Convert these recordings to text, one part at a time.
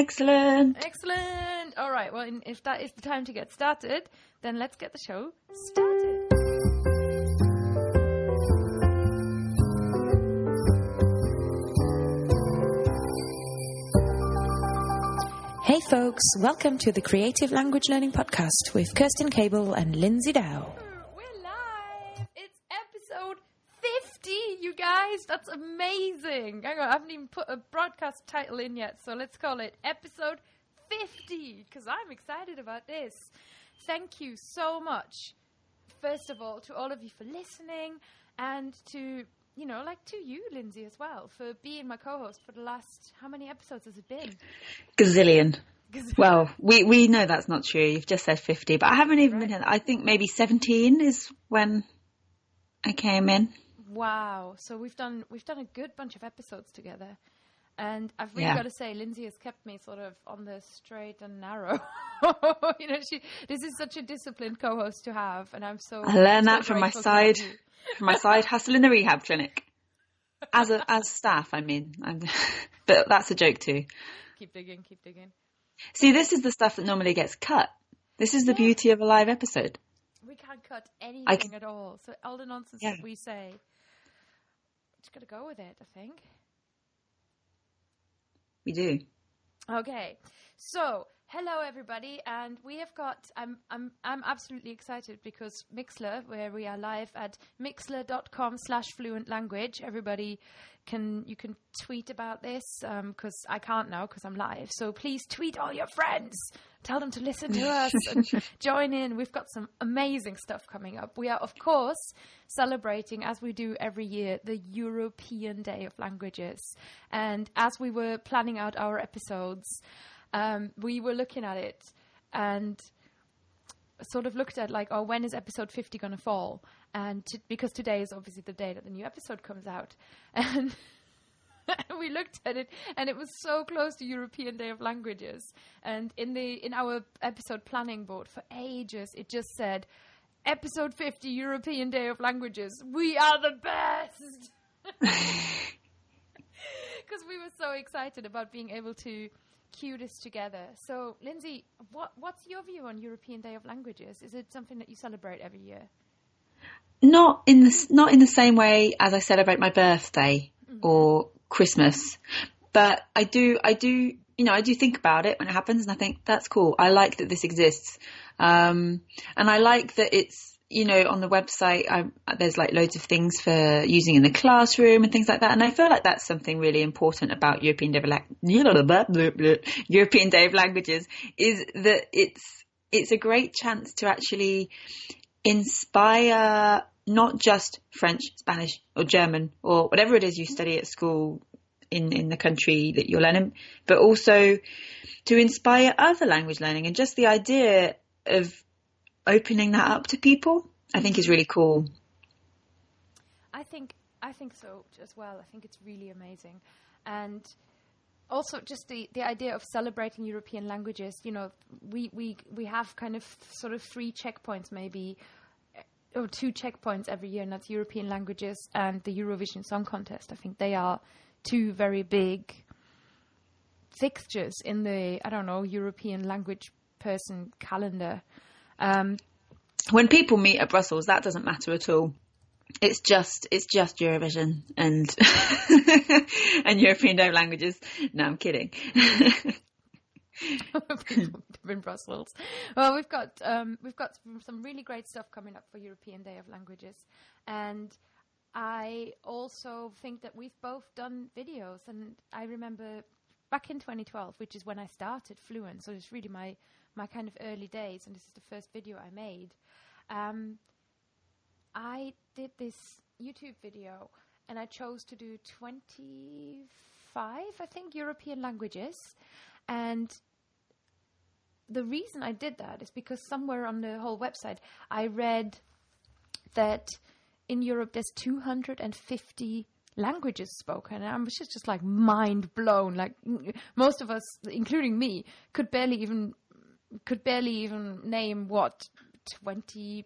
Excellent. Excellent. All right. Well, if that is the time to get started, then let's get the show started. Hey folks, welcome to the Creative Language Learning Podcast with Kirsten Cable and Lindsay Dow. Guys. That's amazing. Hang on, I haven't even put a broadcast title in yet, so let's call it episode 50 because I'm excited about this. Thank you so much, first of all, to all of you for listening and to, you know, like to you, Lindsay, as well, for being my co host for the last, how many episodes has it been? Gazillion. Well, we, we know that's not true. You've just said 50, but I haven't even been here. I think maybe 17 is when I came in. Wow. So we've done we've done a good bunch of episodes together. And I've really Yeah. got to say, Lindsay has kept me sort of on the straight and narrow. you know, she this is such a disciplined co-host to have, and I'm so. I learned so that from my grateful to have side, from my side hustle in the rehab clinic. As a, as staff, I mean, I'm, but that's a joke too. Keep digging, keep digging. See, this is the stuff that normally gets cut. This is the beauty of a live episode. We can't cut anything I c- at all. So all the nonsense Yeah. that we say, just got to go with it. I think. We do. Okay, so hello everybody, and we have got. I'm I'm I'm absolutely excited because Mixlr, where we are live at mixlr.com/slash fluent language. Everybody can you can tweet about this um, because I can't now because I'm live. So please tweet all your friends. Tell them to listen to us and join in. We've got some amazing stuff coming up. We are, of course, celebrating, as we do every year, the European Day of Languages. And as we were planning out our episodes, um, we were looking at it and sort of looked at like, oh, when is episode 50 going to fall? And t- because today is obviously the day that the new episode comes out. And we looked at it and it was so close to European Day of Languages. And in the in our episode planning board for ages it just said episode 50 European Day of Languages. We are the best. Because we were so excited about being able to cue this together. So, Lindsay, what what's your view on European Day of Languages? Is it something that you celebrate every year? Not in the not in the same way as I celebrate my birthday or Christmas, but I do I do you know I do think about it when it happens, and I think that's cool. I like that this exists, um, and I like that it's you know on the website I, there's like loads of things for using in the classroom and things like that, and I feel like that's something really important about European Day of La- European Day of Languages is that it's it's a great chance to actually inspire not just French, Spanish, or German, or whatever it is you study at school in, in the country that you're learning, but also to inspire other language learning. And just the idea of opening that up to people, I think is really cool. I think I think so as well. I think it's really amazing, and also just the, the idea of celebrating European languages. You know, we, we we have kind of sort of three checkpoints maybe. eh, Or two checkpoints every year, and that's European languages and the Eurovision Song Contest. I think they are two very big fixtures in the I don't know European language person calendar. Um, When people meet at Brussels, that doesn't matter at all. It's just it's just Eurovision and and European Day of Languages. No, I'm kidding. in Brussels. Well, we've got um, we've got some really great stuff coming up for European Day of Languages, and I also think that we've both done videos. And I remember back in 2012, which is when I started Fluent, so it's really my my kind of early days, and this is the first video I made. Um, I did this YouTube video, and I chose to do 25, I think, European languages, and the reason I did that is because somewhere on the whole website I read that in Europe there's 250 languages spoken, and I was just, just like mind blown. Like most of us, including me, could barely even could barely even name what 20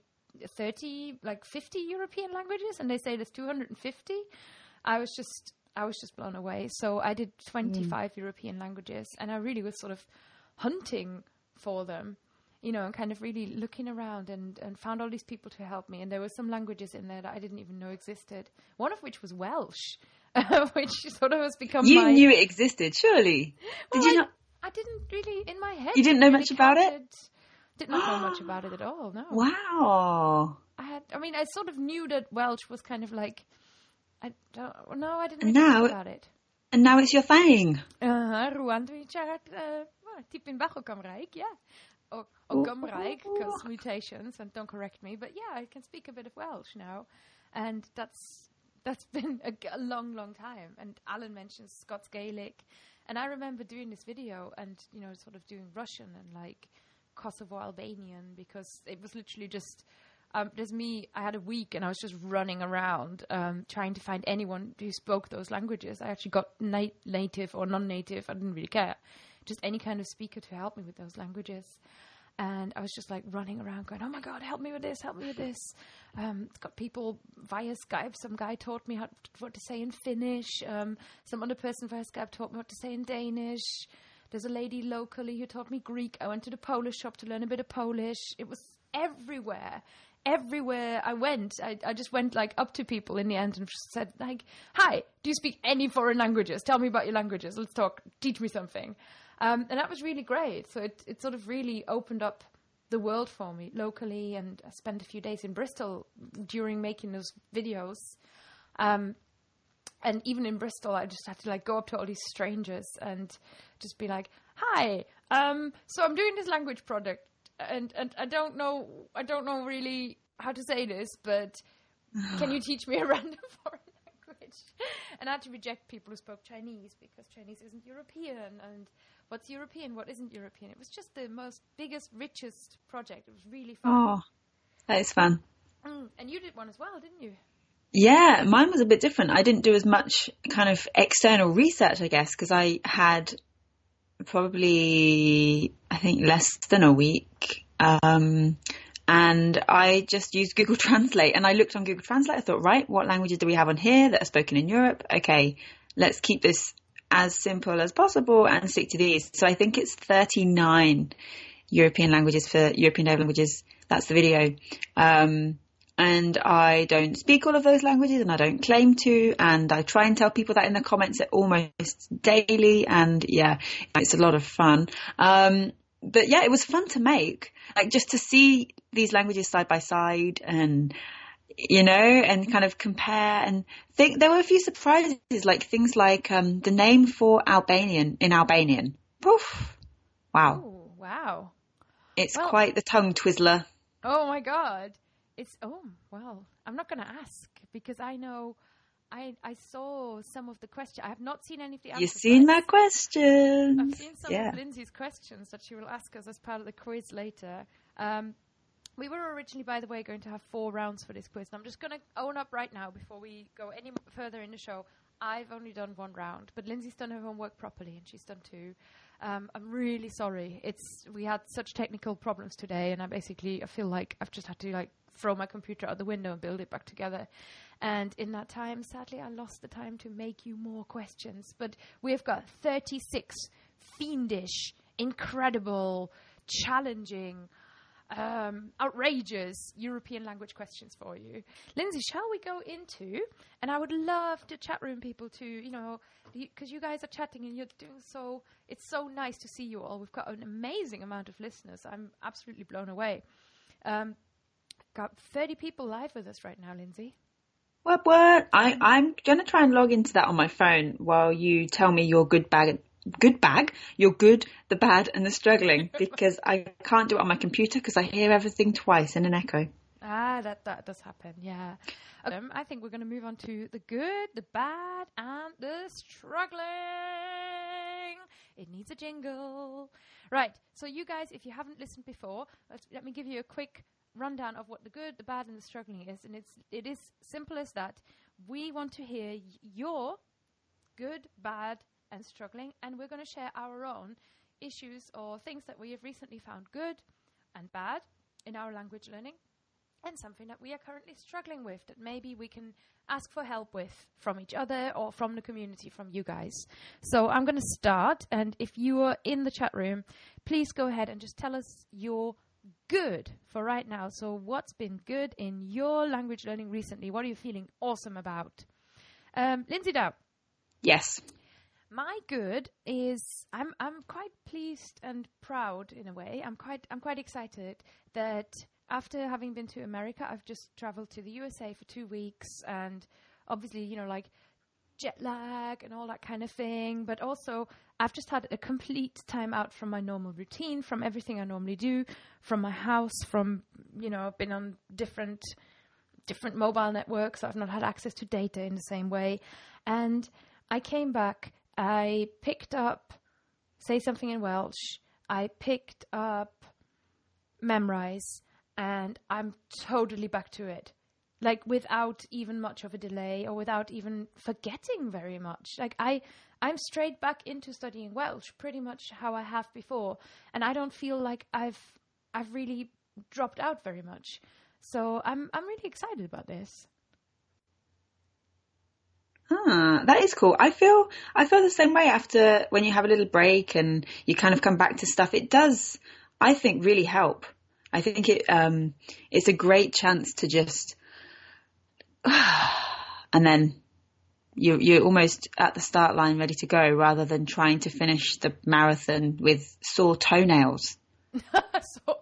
30 like 50 european languages and they say there's 250 i was just I was just blown away. So I did 25 mm. European languages, and I really was sort of hunting for them, you know, and kind of really looking around and, and found all these people to help me. And there were some languages in there that I didn't even know existed. One of which was Welsh, which sort of has become You my. knew it existed, surely. Did you I, not? I didn't really in my head. You didn't know really much about it? Did not know much about it at all. No. Wow. I had. I mean, I sort of knew that Welsh was kind of like. I don't. No, I didn't really now- about it. And now it's your thing. Uh, siarad uh, well, tipyn bach o Gymraeg, yeah. O, o Ooh. Because mutations, and don't correct me, but yeah, I can speak a bit of Welsh now. And that's that's been a long, long time. And Alan mentions Scots Gaelic. And I remember doing this video and, you know, sort of doing Russian and like Kosovo Albanian because it was literally just um, there's me. I had a week and I was just running around um, trying to find anyone who spoke those languages. I actually got na- native or non-native. I didn't really care, just any kind of speaker to help me with those languages. And I was just like running around, going, "Oh my god, help me with this! Help me with this!" Um, it's got people via Skype. Some guy taught me how what to say in Finnish. Um, some other person via Skype taught me what to say in Danish. There's a lady locally who taught me Greek. I went to the Polish shop to learn a bit of Polish. It was everywhere. Everywhere I went, I, I just went like up to people in the end and said like, "Hi, do you speak any foreign languages? Tell me about your languages. Let's talk. Teach me something." Um, and that was really great. So it it sort of really opened up the world for me locally, and I spent a few days in Bristol during making those videos. Um, and even in Bristol, I just had to like go up to all these strangers and just be like, "Hi, um, so I'm doing this language project, and and I don't know, I don't know really how to say this, but can you teach me a random foreign language?" And I had to reject people who spoke Chinese because Chinese isn't European, and what's European, what isn't European. It was just the most biggest, richest project. It was really fun. Oh, that is fun. Mm, and you did one as well, didn't you? Yeah, mine was a bit different. I didn't do as much kind of external research, I guess, because I had probably, I think, less than a week. Um, and I just used Google Translate and I looked on Google Translate. I thought, right, what languages do we have on here that are spoken in Europe? Okay, let's keep this as simple as possible and stick to these. So I think it's 39 European languages for European languages. That's the video. Um, and I don't speak all of those languages and I don't claim to and I try and tell people that in the comments almost daily and yeah, it's a lot of fun. Um, but yeah, it was fun to make, like just to see these languages side by side and you know, and kind of compare and think there were a few surprises, like things like um, the name for Albanian in Albanian. Poof. Wow. Oh, wow. It's Well- quite the tongue twizzler. Oh my god. It's oh well. I'm not gonna ask because I know I I saw some of the questions. I have not seen any of the answers. You've seen my questions. I've seen some Yeah. of Lindsay's questions that she will ask us as part of the quiz later. Um, we were originally, by the way, going to have four rounds for this quiz. And I'm just going to own up right now before we go any m- further in the show. I've only done one round, but Lindsay's done her homework properly, and she's done two. Um, I'm really sorry. It's we had such technical problems today, and I basically I feel like I've just had to like throw my computer out the window and build it back together. And in that time, sadly, I lost the time to make you more questions. But we've got 36 fiendish, incredible, challenging, um, outrageous European language questions for you. Lindsay, shall we go into? And I would love to chat room people to, you know, because you guys are chatting and you're doing so. It's so nice to see you all. We've got an amazing amount of listeners. I'm absolutely blown away. Um, got 30 people live with us right now, Lindsay. What? What? I I'm gonna try and log into that on my phone while you tell me your good bag. Good bag, your good, the bad, and the struggling because I can't do it on my computer because I hear everything twice in an echo. Ah, that that does happen. Yeah. Um, I think we're going to move on to the good, the bad, and the struggling. It needs a jingle. Right. So you guys, if you haven't listened before, let's, let me give you a quick rundown of what the good, the bad, and the struggling is. And it's it is simple as that. We want to hear y- your good, bad, and struggling, and we're going to share our own issues or things that we have recently found good and bad in our language learning. and something that we are currently struggling with that maybe we can ask for help with from each other or from the community, from you guys. So I'm going to start, and if you are in the chat room, please go ahead and just tell us your good for right now. So, what's been good in your language learning recently? What are you feeling awesome about? Um, Lindsay Dow. Yes. My good is I'm I'm quite pleased and proud in a way. I'm quite I'm quite excited that after having been to America, I've just traveled to the USA for two weeks, and obviously, you know, like jet lag and all that kind of thing. But also, I've just had a complete time out from my normal routine, from everything I normally do, from my house, from you know, I've been on different different mobile networks. I've not had access to data in the same way, and I came back. I picked up say something in Welsh. I picked up memrise and I'm totally back to it. Like without even much of a delay or without even forgetting very much. Like I I'm straight back into studying Welsh pretty much how I have before and I don't feel like I've I've really dropped out very much. So I'm I'm really excited about this. Ah, that is cool. I feel I feel the same way after when you have a little break and you kind of come back to stuff. It does, I think, really help. I think it um, it's a great chance to just and then you you're almost at the start line ready to go rather than trying to finish the marathon with sore toenails. so,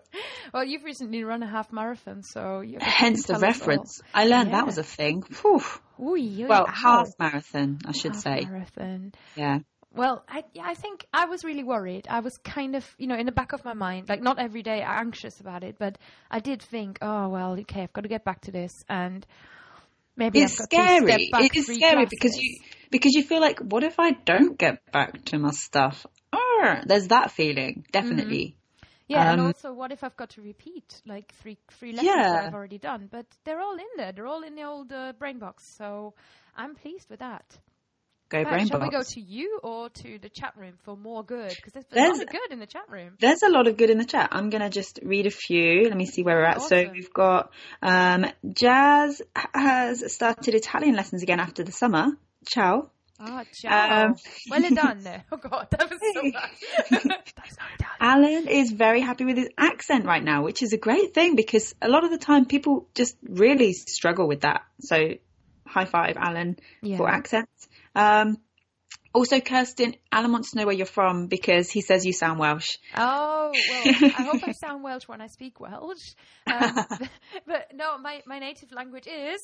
well, you've recently run a half marathon, so hence the reference. I learned yeah. that was a thing. Whew. Ooh, well, half marathon, I should half say. Marathon. Yeah. Well, I, I think I was really worried. I was kind of, you know, in the back of my mind, like not every day anxious about it, but I did think, oh well, okay, I've got to get back to this, and maybe it's scary. it is scary classes. because you because you feel like, what if I don't get back to my stuff? Oh, there's that feeling, mm-hmm. definitely. Yeah, Um, and also, what if I've got to repeat like three three lessons Yeah. that I've already done? But they're all in there. They're all in the old uh, brain box. So I'm pleased with that. Go Right, brain shall we go to you or to the chat room for more good? Because there's, There's- a lot of good in the chat room. There's a lot of good in the chat. I'm going to just read a few. Let me see where we're at. So we've got um, Jazz has started Italian lessons again after the summer. Ciao. Ciao. Um, well done. Oh God, that was so bad. Alan is very happy with his accent right now, which is a great thing because a lot of the time people just really struggle with that. So high five, Alan, Yeah. for accents. Um, also, Kirsten, Alan wants to know where you're from because he says you sound Welsh. Oh, well, I hope I sound Welsh when I speak Welsh. Um, but no, my, my native language is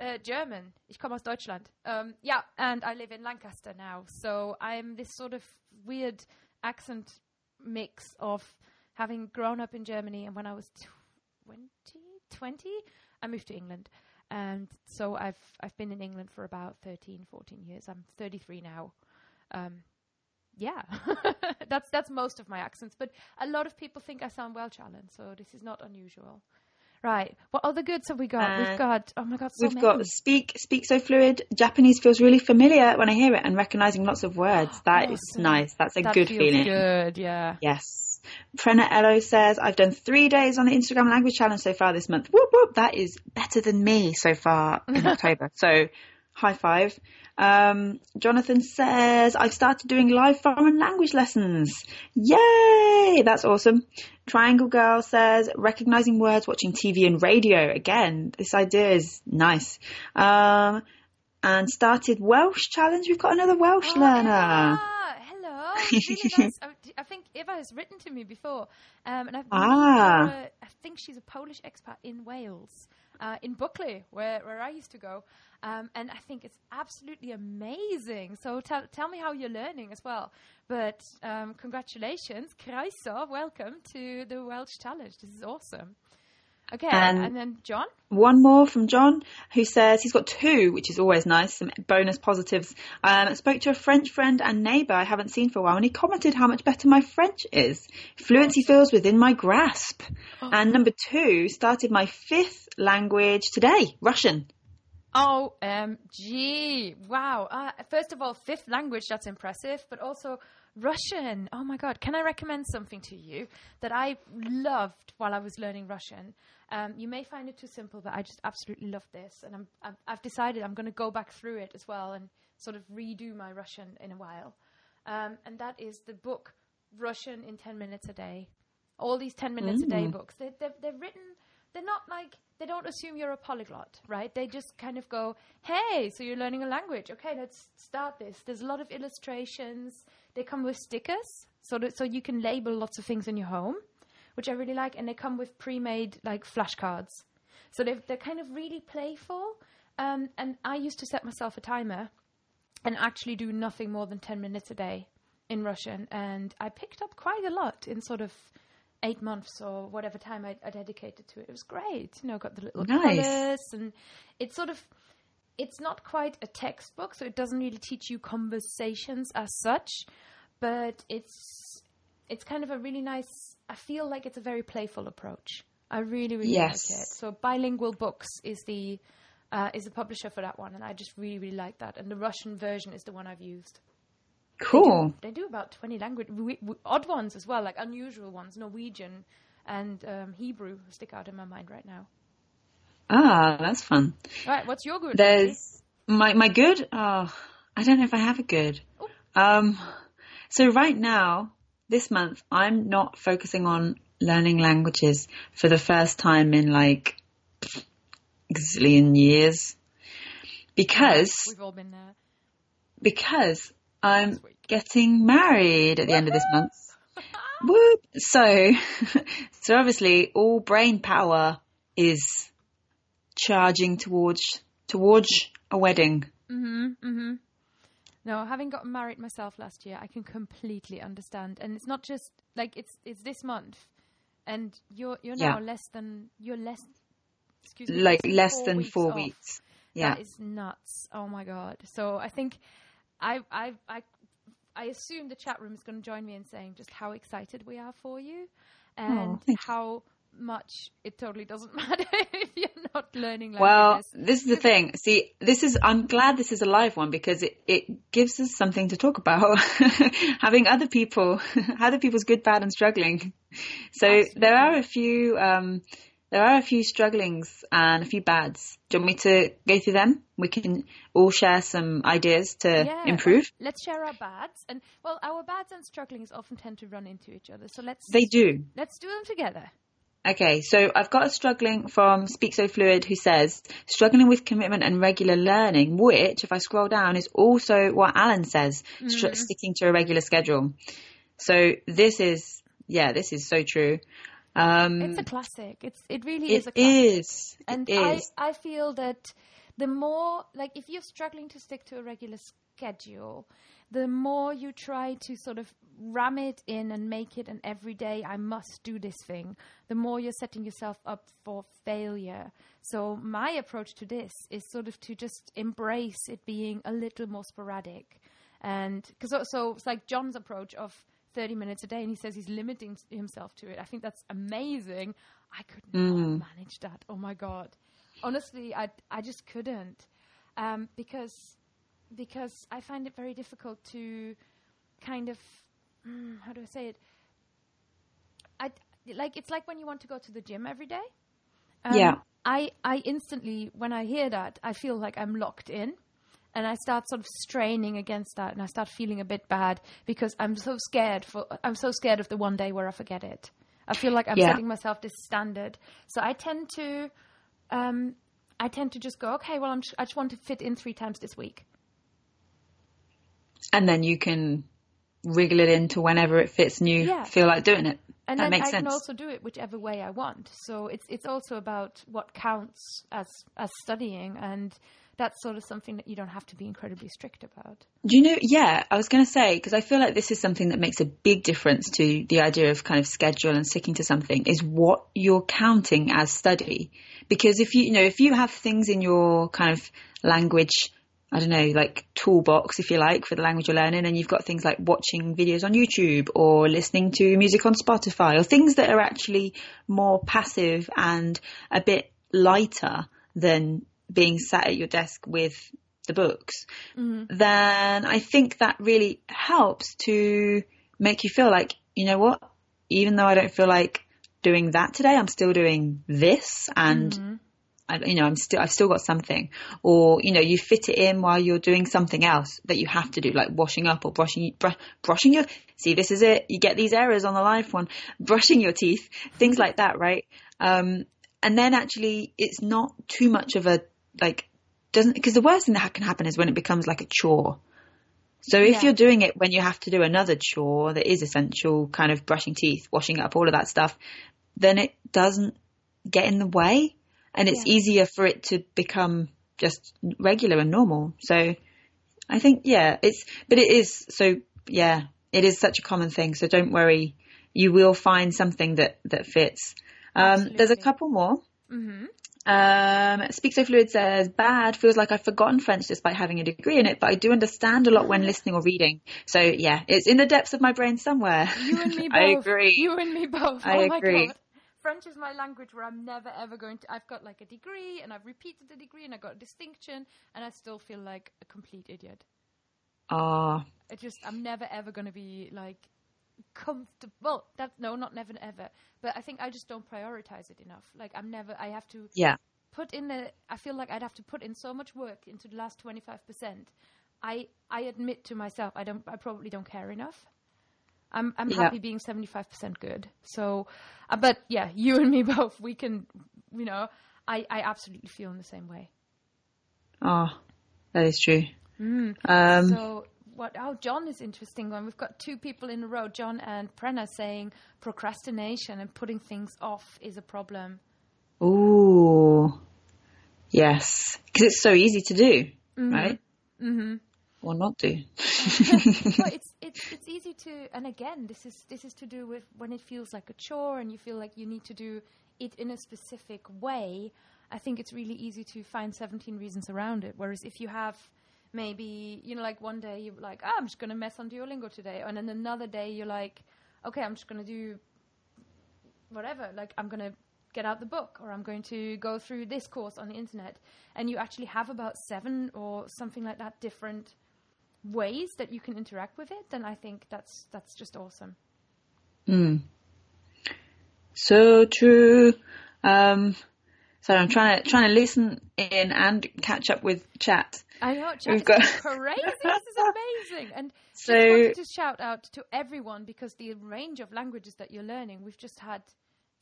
uh, German. Ich komme aus Deutschland. Um, yeah, and I live in Lancaster now. So I'm this sort of weird accent mix of having grown up in Germany and when I was 20, 20 I moved to England. And so I've I've been in England for about 13, 14 years. I'm 33 now. Um, yeah, that's that's most of my accents. But a lot of people think I sound Welsh, Alan. So this is not unusual. Right. What other goods have we got? Uh, We've got oh my god, so We've many. got speak speak so fluid. Japanese feels really familiar when I hear it and recognizing lots of words. That is Awesome. nice. That's a that good feels feeling. Good, yeah. Yes. Prena Ello says, I've done three days on the Instagram language challenge so far this month. Whoop whoop. That is better than me so far in October. So high five. Um, Jonathan says, I've started doing live foreign language lessons. Yay! That's awesome. Triangle Girl says, recognizing words, watching TV and radio. Again, this idea is nice. Um, and started Welsh challenge. We've got another Welsh Oh, learner. Eva! Hello. Really nice. I, I think Eva has written to me before, um, and I've Ah. her- I think she's a Polish expat in Wales, uh, in Buckley, where where I used to go, um, and I think it's absolutely amazing. So tell tell me how you're learning as well. But um, congratulations, Kraiso, welcome to the Welsh Challenge. This is awesome. Okay, And- and then John. One more from John, who says he's got two, which is always nice, some bonus positives. Um, spoke to a French friend and neighbour I haven't seen for a while, and he commented how much better my French is. Fluency feels within my grasp. And number two, started my fifth language today, Russian. OMG. Wow. Uh, first of all, fifth language, that's impressive. But also, Russian. Oh my God. Can I recommend something to you that I loved while I was learning Russian? Um, you may find it too simple, but I just absolutely love this. And I'm, I've, I've decided I'm going to go back through it as well and sort of redo my Russian in a while. Um, and that is the book Russian in 10 Minutes a Day. All these 10 Minutes a Day Mm. books. They, they're, they're written, they're not like, they don't assume you're a polyglot, right? They just kind of go, hey, so you're learning a language. Okay, let's start this. There's a lot of illustrations. They come with stickers, so that so you can label lots of things in your home, which I really like. And they come with pre-made like flashcards, so they're they're kind of really playful. Um, and I used to set myself a timer, and actually do nothing more than ten minutes a day in Russian, and I picked up quite a lot in sort of eight months or whatever time I, I dedicated to it. It was great. You know, got the little Nice. colours and it's sort of it's not quite a textbook, so it doesn't really teach you conversations as such, but it's it's kind of a really nice. I feel like it's a very playful approach. I really really Yes. like it. So bilingual books is the uh, is the publisher for that one, and I just really really like that. And the Russian version is the one I've used. Cool. They do about 20 language, odd ones as well, like unusual ones. Norwegian and um, Hebrew stick out in my mind right now. Ah, that's fun. All right, what's your good? Nancy? There's my my good. Oh, I don't know if I have a good. Um, so right now, this month, I'm not focusing on learning languages for the first time in like a zillion years because We've all been there. because I'm getting married at the end of this month. Whoop. So, so obviously, all brain power is charging towards towards a wedding. Mm-hmm, mm-hmm. No, having gotten married myself last year, I can completely understand. And it's not just like it's it's this month, and you're you're now Yeah. less than you're less. Excuse me, like less than weeks four off. weeks. Yeah. That is nuts. Oh my god. So I think I I I I assume the chat room is going to join me in saying just how excited we are for you and you. how much it totally doesn't matter if you're not learning Well, this is the thing. See, this is, I'm glad this is a live one because it, it gives us something to talk about. Having other people, other people's good, bad and struggling. So there are a few, um, there are a few strugglings and a few bads. Do you want me to go through them? We can all share some ideas to Yeah, improve. let's share our bads and well, our bads and strugglings often tend to run into each other. So let's They do. let's do them together. Okay, so I've got a struggling from Speak So Fluid who says struggling with commitment and regular learning, which, if I scroll down, is also what Alan says, str- mm-hmm. sticking to a regular schedule. So this is, yeah, this is so true. Um, It's a classic. It's it really is a classic. is. And it I. I feel that the more, like, if you're struggling to stick to a regular schedule, the more you try to sort of ram it in and make it an everyday, I must do this thing, the more you're setting yourself up for failure. So, my approach to this is sort of to just embrace it being a little more sporadic. And because so, so it's like John's approach of 30 minutes a day, and he says he's limiting himself to it. I think that's amazing. I could not manage that. Oh my god! Honestly, I I just couldn't um, because because I find it very difficult to kind of mm, how do I say it? I like it's like when you want to go to the gym every day. Um, Yeah. I I instantly when I hear that I feel like I'm locked in. And I start sort of straining against that, and I start feeling a bit bad because I'm so scared for I'm so scared of the one day where I forget it. I feel like I'm Yeah. setting myself this standard, so I tend to, um, I tend to just go, okay, well, I'm I just want to fit in three times this week. and then you can wriggle it into whenever it fits and you Yeah. feel like doing it. and that then makes I sense. can also do it whichever way I want. So it's it's also about what counts as as studying, and that's sort of something that you don't have to be incredibly strict about. Do you know? Yeah, I was going to say because I feel like this is something that makes a big difference to the idea of kind of schedule and sticking to something is what you're counting as study. Because if you, you know, if you have things in your kind of language, I don't know, like toolbox, if you like, for the language you're learning, and you've got things like watching videos on YouTube or listening to music on Spotify or things that are actually more passive and a bit lighter than being sat at your desk with the books, then I think that really helps to make you feel like, you know what, even though I don't feel like doing that today, I'm still doing this and I, you know, I'm still, I've still got something. Or, you know, you fit it in while you're doing something else that you have to do, like washing up or brushing, br- brushing your, see, this is it. You get these errors on the live one, brushing your teeth, things like that, right? Um, and then actually it's not too much of a, like, doesn't, because the worst thing that can happen is when it becomes like a chore. So if Yeah. you're doing it when you have to do another chore that is essential, kind of brushing teeth, washing up, all of that stuff, then it doesn't get in the way and it's Yeah. easier for it to become just regular and normal. So I think, yeah, it's, but it is, so yeah, it is such a common thing. So don't worry. You will find something that, that fits. Um, there's a couple more. Mm-hmm. Um, Speak So Fluid says, bad feels like I've forgotten French despite having a degree in it, but I do understand a lot when listening or reading. So yeah, it's in the depths of my brain somewhere. You and me both. I agree. You and me both. I oh my agree. god. French is my language where I'm never ever going to. I've got like a degree and I've repeated the degree and I got a distinction and I still feel like a complete idiot. Ah, It just I'm never ever going to be like comfortable. Well, that no, not never ever. But I think I just don't prioritize it enough. Like I'm never. I have to yeah, put in the. I feel like I'd have to put in so much work into the last twenty five percent. I I admit to myself I don't. I probably don't care enough. I'm I'm Yeah. happy being seventy five percent good. So, uh, but yeah, you and me both. We can, you know, I I absolutely feel in the same way. ah, that is true. Um, Mm. So what? Oh, John is interesting one. We've got two people in a row, John and Prena, saying procrastination and putting things off is a problem. ooh, yes, because it's so easy to do, right? Mm-hmm. Or not do. well, it's it's it's easy to, and again, this is this is to do with when it feels like a chore and you feel like you need to do it in a specific way. I think it's really easy to find 17 reasons around it. Whereas if you have maybe, you know, like one day you're like, oh, I'm just going to mess on Duolingo today, and then another day you're like, okay, I'm just going to do whatever. Like I'm going to get out the book, or I'm going to go through this course on the internet, and you actually have about seven or something like that different ways that you can interact with it, then I think that's that's just awesome. So true. Um, so I'm trying to trying to listen in and catch up with chat. I know, chat We've is got- crazy. this is amazing. And So- just wanted to shout out to everyone because the range of languages that you're learning. We've just had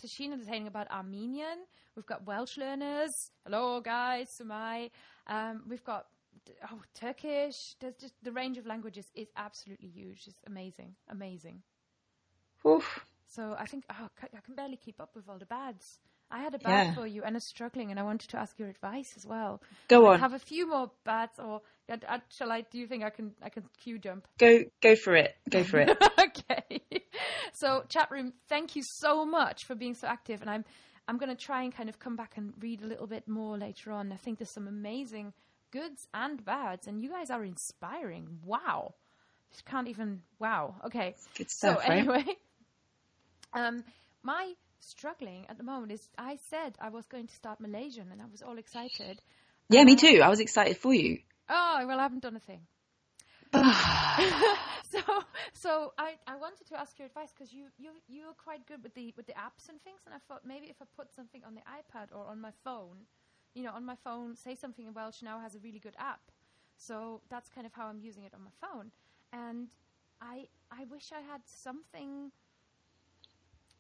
Tashina saying about Armenian. We've got Welsh learners. Hello, guys. Sumai. Um, we've got oh Turkish. There's just the range of languages is absolutely huge. It's amazing, amazing. Oof. So I think oh, I can barely keep up with all the bads. I had a bad Yeah. for you and a struggling, and I wanted to ask your advice as well. Go I on. have a few more bads, or uh, shall I? Do you think I can? I can queue jump? Go go for it. Go for it. okay. So chat room, thank you so much for being so active, and I'm I'm going to try and kind of come back and read a little bit more later on. I think there's some amazing goods and bads, and you guys are inspiring. Wow. Just can't even. Wow. Okay. Good So stuff, right? anyway, um, my struggling at the moment is I said I was going to start Malaysian, and I was all excited. Yeah, me too. I was excited for you. Oh well, I haven't done a thing. so so I, I wanted to ask your advice because you, you you are quite good with the with the apps and things, and I thought maybe if I put something on the iPad or on my phone, you know, on my phone, say something in Welsh now has a really good app. So that's kind of how I'm using it on my phone, and I I wish I had something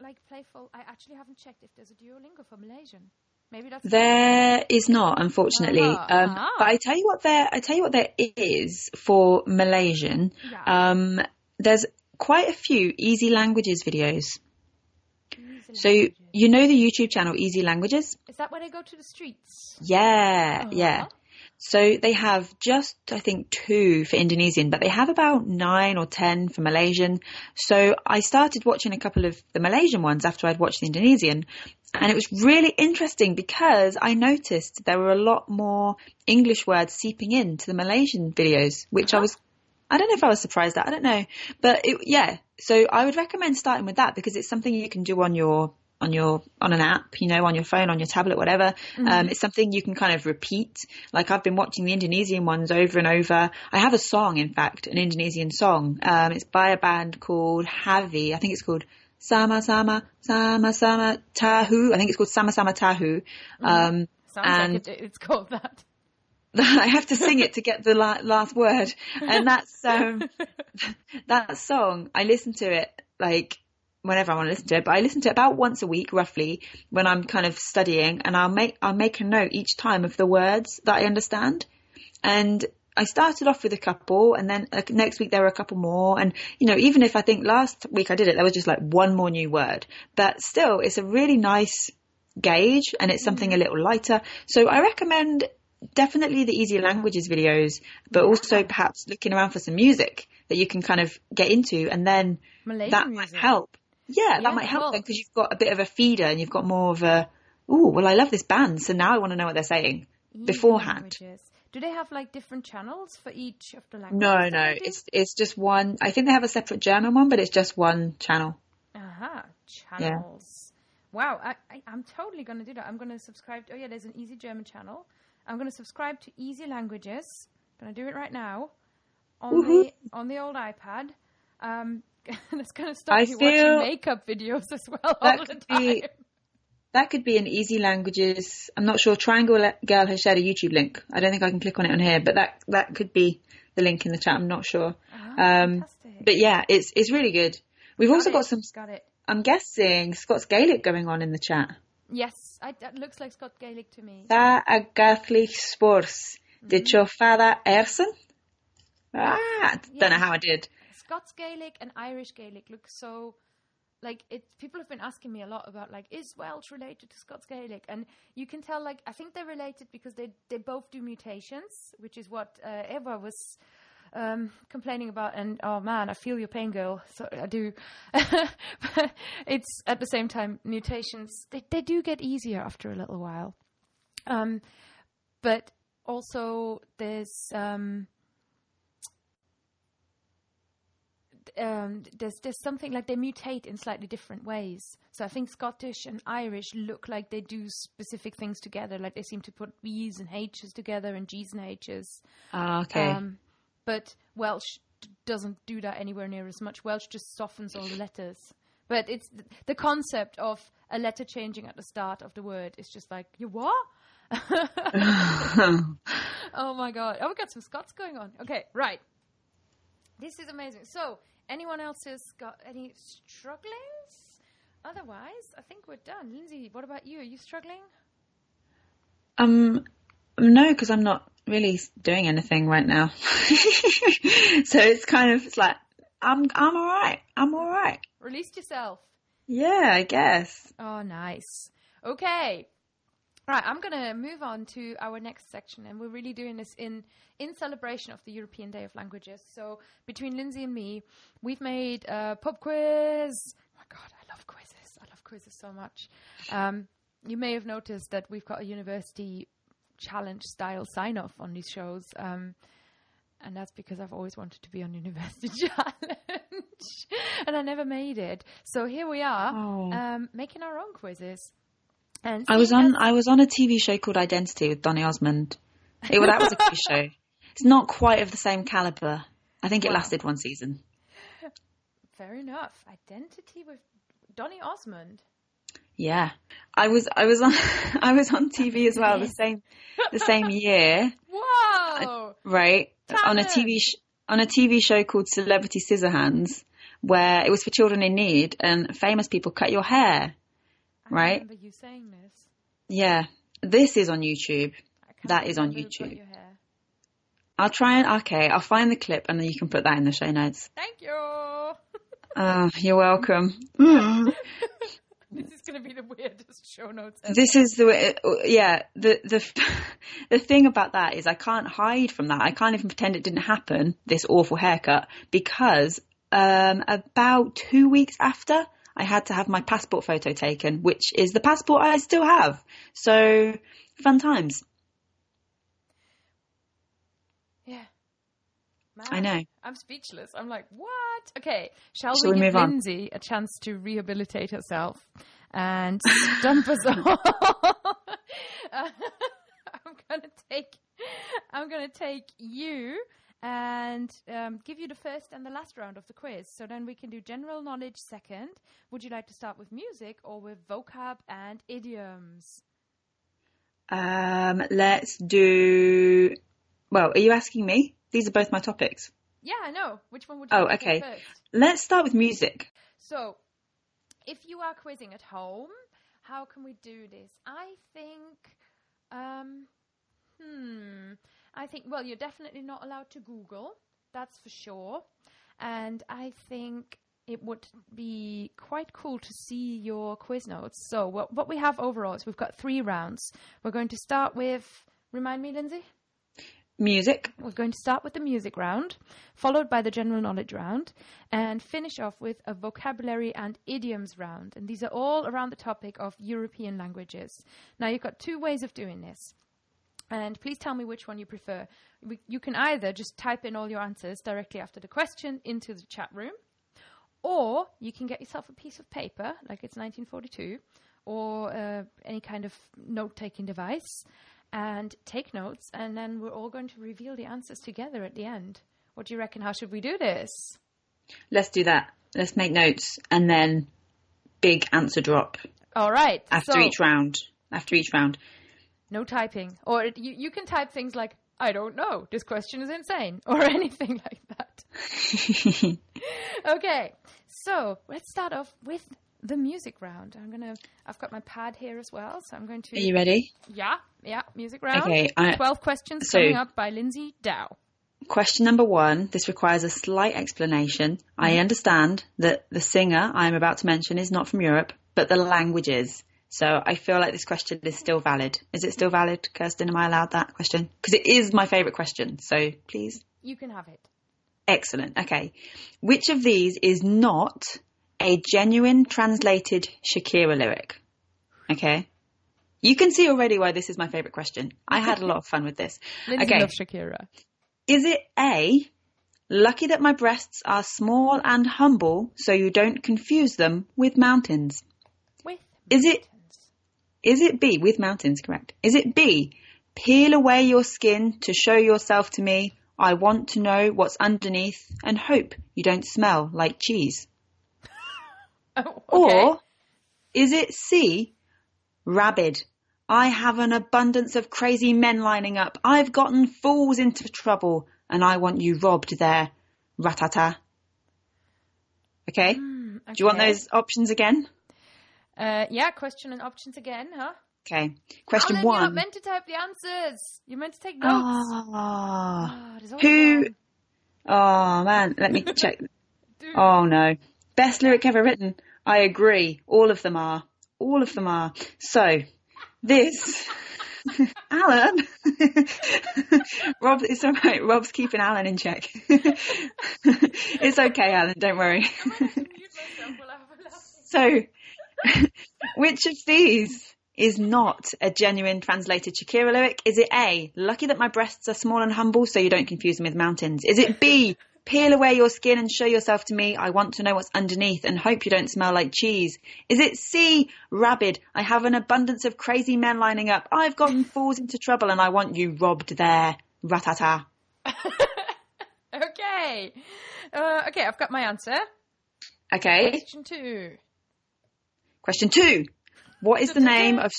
like playful. I actually haven't checked if there's a Duolingo for Malaysian. Maybe that's There is not, unfortunately. Ah, um. But I tell you what, there. I tell you what, there is for Malaysian. Yeah. Um, there's quite a few easy languages videos. Easy So languages. you know the YouTube channel Easy Languages? Is that where they go to the streets? Yeah, yeah. Uh-huh. So they have just, I think, two for Indonesian, but they have about nine or ten for Malaysian. So I started watching a couple of the Malaysian ones after I'd watched the Indonesian. And it was really interesting because I noticed there were a lot more English words seeping into the Malaysian videos, which I was, I don't know if I was surprised at, I don't know. But it, yeah, so I would recommend starting with that because it's something you can do on your on your on an app, you know, on your phone, on your tablet, whatever. Um, it's something you can kind of repeat. Like I've been watching the Indonesian ones over and over. I have a song, in fact, an Indonesian song. Um, it's by a band called Havi. I think it's called Sama Sama Sama Sama Tahu. I think it's called Sama Sama Tahu. Um, Sounds and like it, it's called that. I have to sing it to get the la- last word, and that's um, that song. I listen to it like whenever I want to listen to it, but I listen to it about once a week, roughly, when I'm kind of studying, and I'll make I'll make a note each time of the words that I understand, and I started off with a couple, and then next week there were a couple more, and you know, even if I think last week I did it, there was just like one more new word, but still, it's a really nice gauge, and it's something a mm. little lighter. So I recommend definitely the easy languages videos, but also perhaps looking around for some music that you can kind of get into, and then that might music. help. Yeah, Yeah, that might help well- because you've got a bit of a feeder and you've got more of a, oh, well, I love this band, so now I want to know what they're saying Easy beforehand. languages. Do they have like different channels for each of the languages? No, no, it's it's just one. I think they have a separate German one, but it's just one channel. Aha, channels. Wow, I, I, I'm totally going to do that. I'm going to subscribe. To, oh, yeah, there's an easy German channel. I'm going to subscribe to Easy Languages. going to do it right now on Woohoo. the on the old iPad. Um, that's going to stop I feel- watching makeup videos as well all That the could time. be- That could be an easy languages. I'm not sure. Triangle Girl has shared a YouTube link. I don't think I can click on it on here, but that that could be the link in the chat. I'm not sure. Ah, Um, but yeah, it's it's really good. We've also it. got some. Got it. I'm guessing Scots Gaelic going on in the chat. Yes, I, that looks like Scott Gaelic to me. Tha a Gathlich Spors. Did your father Erson? Ah, don't know how I did. Scots Gaelic and Irish Gaelic look so like it people have been asking me a lot about like is Welsh related to Scots Gaelic? And you can tell like I think they're related because they they both do mutations which is what uh, Eva was um, complaining about. And oh man I feel your pain girl. So I do. It's at the same time mutations. They, they do get easier after a little while. Um, but also there's um, um, there's there's something like they mutate in slightly different ways. So I think Scottish and Irish look like they do specific things together. Like they seem to put B's and H's together and G's and H's. Ah, okay. Um, but Welsh d- doesn't do that anywhere near as much. Welsh just softens all the letters. But it's th- the concept of a letter changing at the start of the word is just like you what? oh my god! Oh, we got some Scots going on. Okay, right. This is amazing. So, anyone else has got any strugglings? Otherwise, I think we're done. Lindsay, what about you? Are you struggling? um, no, because I'm not really doing anything right now. so it's kind of it's like I'm I'm all right. I'm all right. Release yourself. Yeah, I guess. Oh, nice. Okay. Right, I'm going to move on to our next section, and we're really doing this in in celebration of the European Day of Languages. So between Lindsay and me, we've made a pub quiz. Oh my God, I love quizzes. I love quizzes so much. Um, you may have noticed that we've got a university challenge style sign off on these shows. Um, and that's because I've always wanted to be on University Challenge, and I never made it. So here we are, Oh. um, making our own quizzes. And I was on I was on a TV show called Identity with Donny Osmond. It, well, that was a quiz show. It's not quite of the same caliber. I think it Wow. lasted one season. Fair enough. Identity with Donny Osmond. Yeah, I was I was on I was on TV as well the same the same year, Wow! right? On a TV sh- on a TV show called Celebrity Scissorhands, where it was for children in need and famous people cut your hair. I right. remember you saying this. Yeah, this is on YouTube. That is on remember who cut YouTube. I'll try and okay, I'll find the clip and then you can put that in the show notes. Thank you. Oh, you're welcome. this is going to be the weirdest show notes ever. This is the way, yeah. The the the thing about that is I can't hide from that. I can't even pretend it didn't happen. This awful haircut because um, about two weeks after I had to have my passport photo taken, which is the passport I still have. So fun times. Yeah. Man, I know. I'm speechless. I'm like, what? Okay, shall, Shall we we give move on? Lindsay a chance to rehabilitate herself and dump us all. Uh, I'm gonna take I'm gonna take you and um, give you the first and the last round of the quiz. So then we can do general knowledge second. Would you like to start with music or with vocab and idioms? Um, let's do. Well, are you asking me? These are both my topics. Yeah, I know. Which one would you Oh, like okay. first? Let's start with music. So, if you are quizzing at home, how can we do this? I think, um, hmm, I think, well, you're definitely not allowed to Google, that's for sure. And I think it would be quite cool to see your quiz notes. So, what, what we have overall is we've got three rounds. We're going to start with, remind me, Lindsay? Music. We're going to start with the music round, followed by the general knowledge round, and finish off with a vocabulary and idioms round. And these are all around the topic of European languages. Now, you've got two ways of doing this. And please tell me which one you prefer. We, you can either just type in all your answers directly after the question into the chat room, or you can get yourself a piece of paper, like it's 1942, or uh, any kind of note taking device, and take notes, and then we're all going to reveal the answers together at the end. What do you reckon? How should we do this? Let's do that. Let's make notes and then big answer drop All right. after so, each round. After each round. No typing, or it, you you can type things like "I don't know," "This question is insane," or anything like that. Okay, so let's start off with the music round. I'm gonna. I've got my pad here as well, so I'm going to. Are you ready? Yeah, yeah, music round. Okay, I- Twelve questions so- coming up by Lindsay Dow. Question number one. This requires a slight explanation. I mm-hmm. understand that the singer I am about to mention is not from Europe, but the language is. So I feel like this question is still valid. Is it still valid, Kirsten? Am I allowed that question? Because it is my favourite question. So please. You can have it. Excellent. Okay. Which of these is not a genuine translated Shakira lyric? Okay. You can see already why this is my favourite question. I had a lot of fun with this. Lindsay Okay. loves Shakira. Is it A, lucky that my breasts are small and humble so you don't confuse them with mountains? With Is it- mountains. Is it B, with mountains, correct? Is it B, peel away your skin to show yourself to me? I want to know what's underneath and hope you don't smell like cheese. Oh, okay. Or is it C, rabid? I have an abundance of crazy men lining up. I've gotten fools into trouble and I want you robbed there. Ratata. Okay? Hmm, Do you want those options again? Uh, yeah, question and options again, huh? Okay. Question Alan, You're not meant to type the answers. You're meant to take notes. Ah. Ah, Who? one. Oh man, let me check. Oh no. Best lyric ever written. I agree. All of them are. All of them are. So, this. Alan. Rob, it's alright. Rob's keeping Alan in check. it's okay, Alan. Don't worry. Mute myself while I have a laugh. So, which of these is not a genuine translated Shakira lyric? Is it A, lucky that my breasts are small and humble so you don't confuse them with mountains? Is it B, peel away your skin and show yourself to me? I want to know what's underneath and hope you don't smell like cheese. Is it C, rabid? I have an abundance of crazy men lining up. I've gotten fools into trouble and I want you robbed there. Ratata. okay. Uh, okay, I've got my answer. Okay. Question two. Question two. What is the name of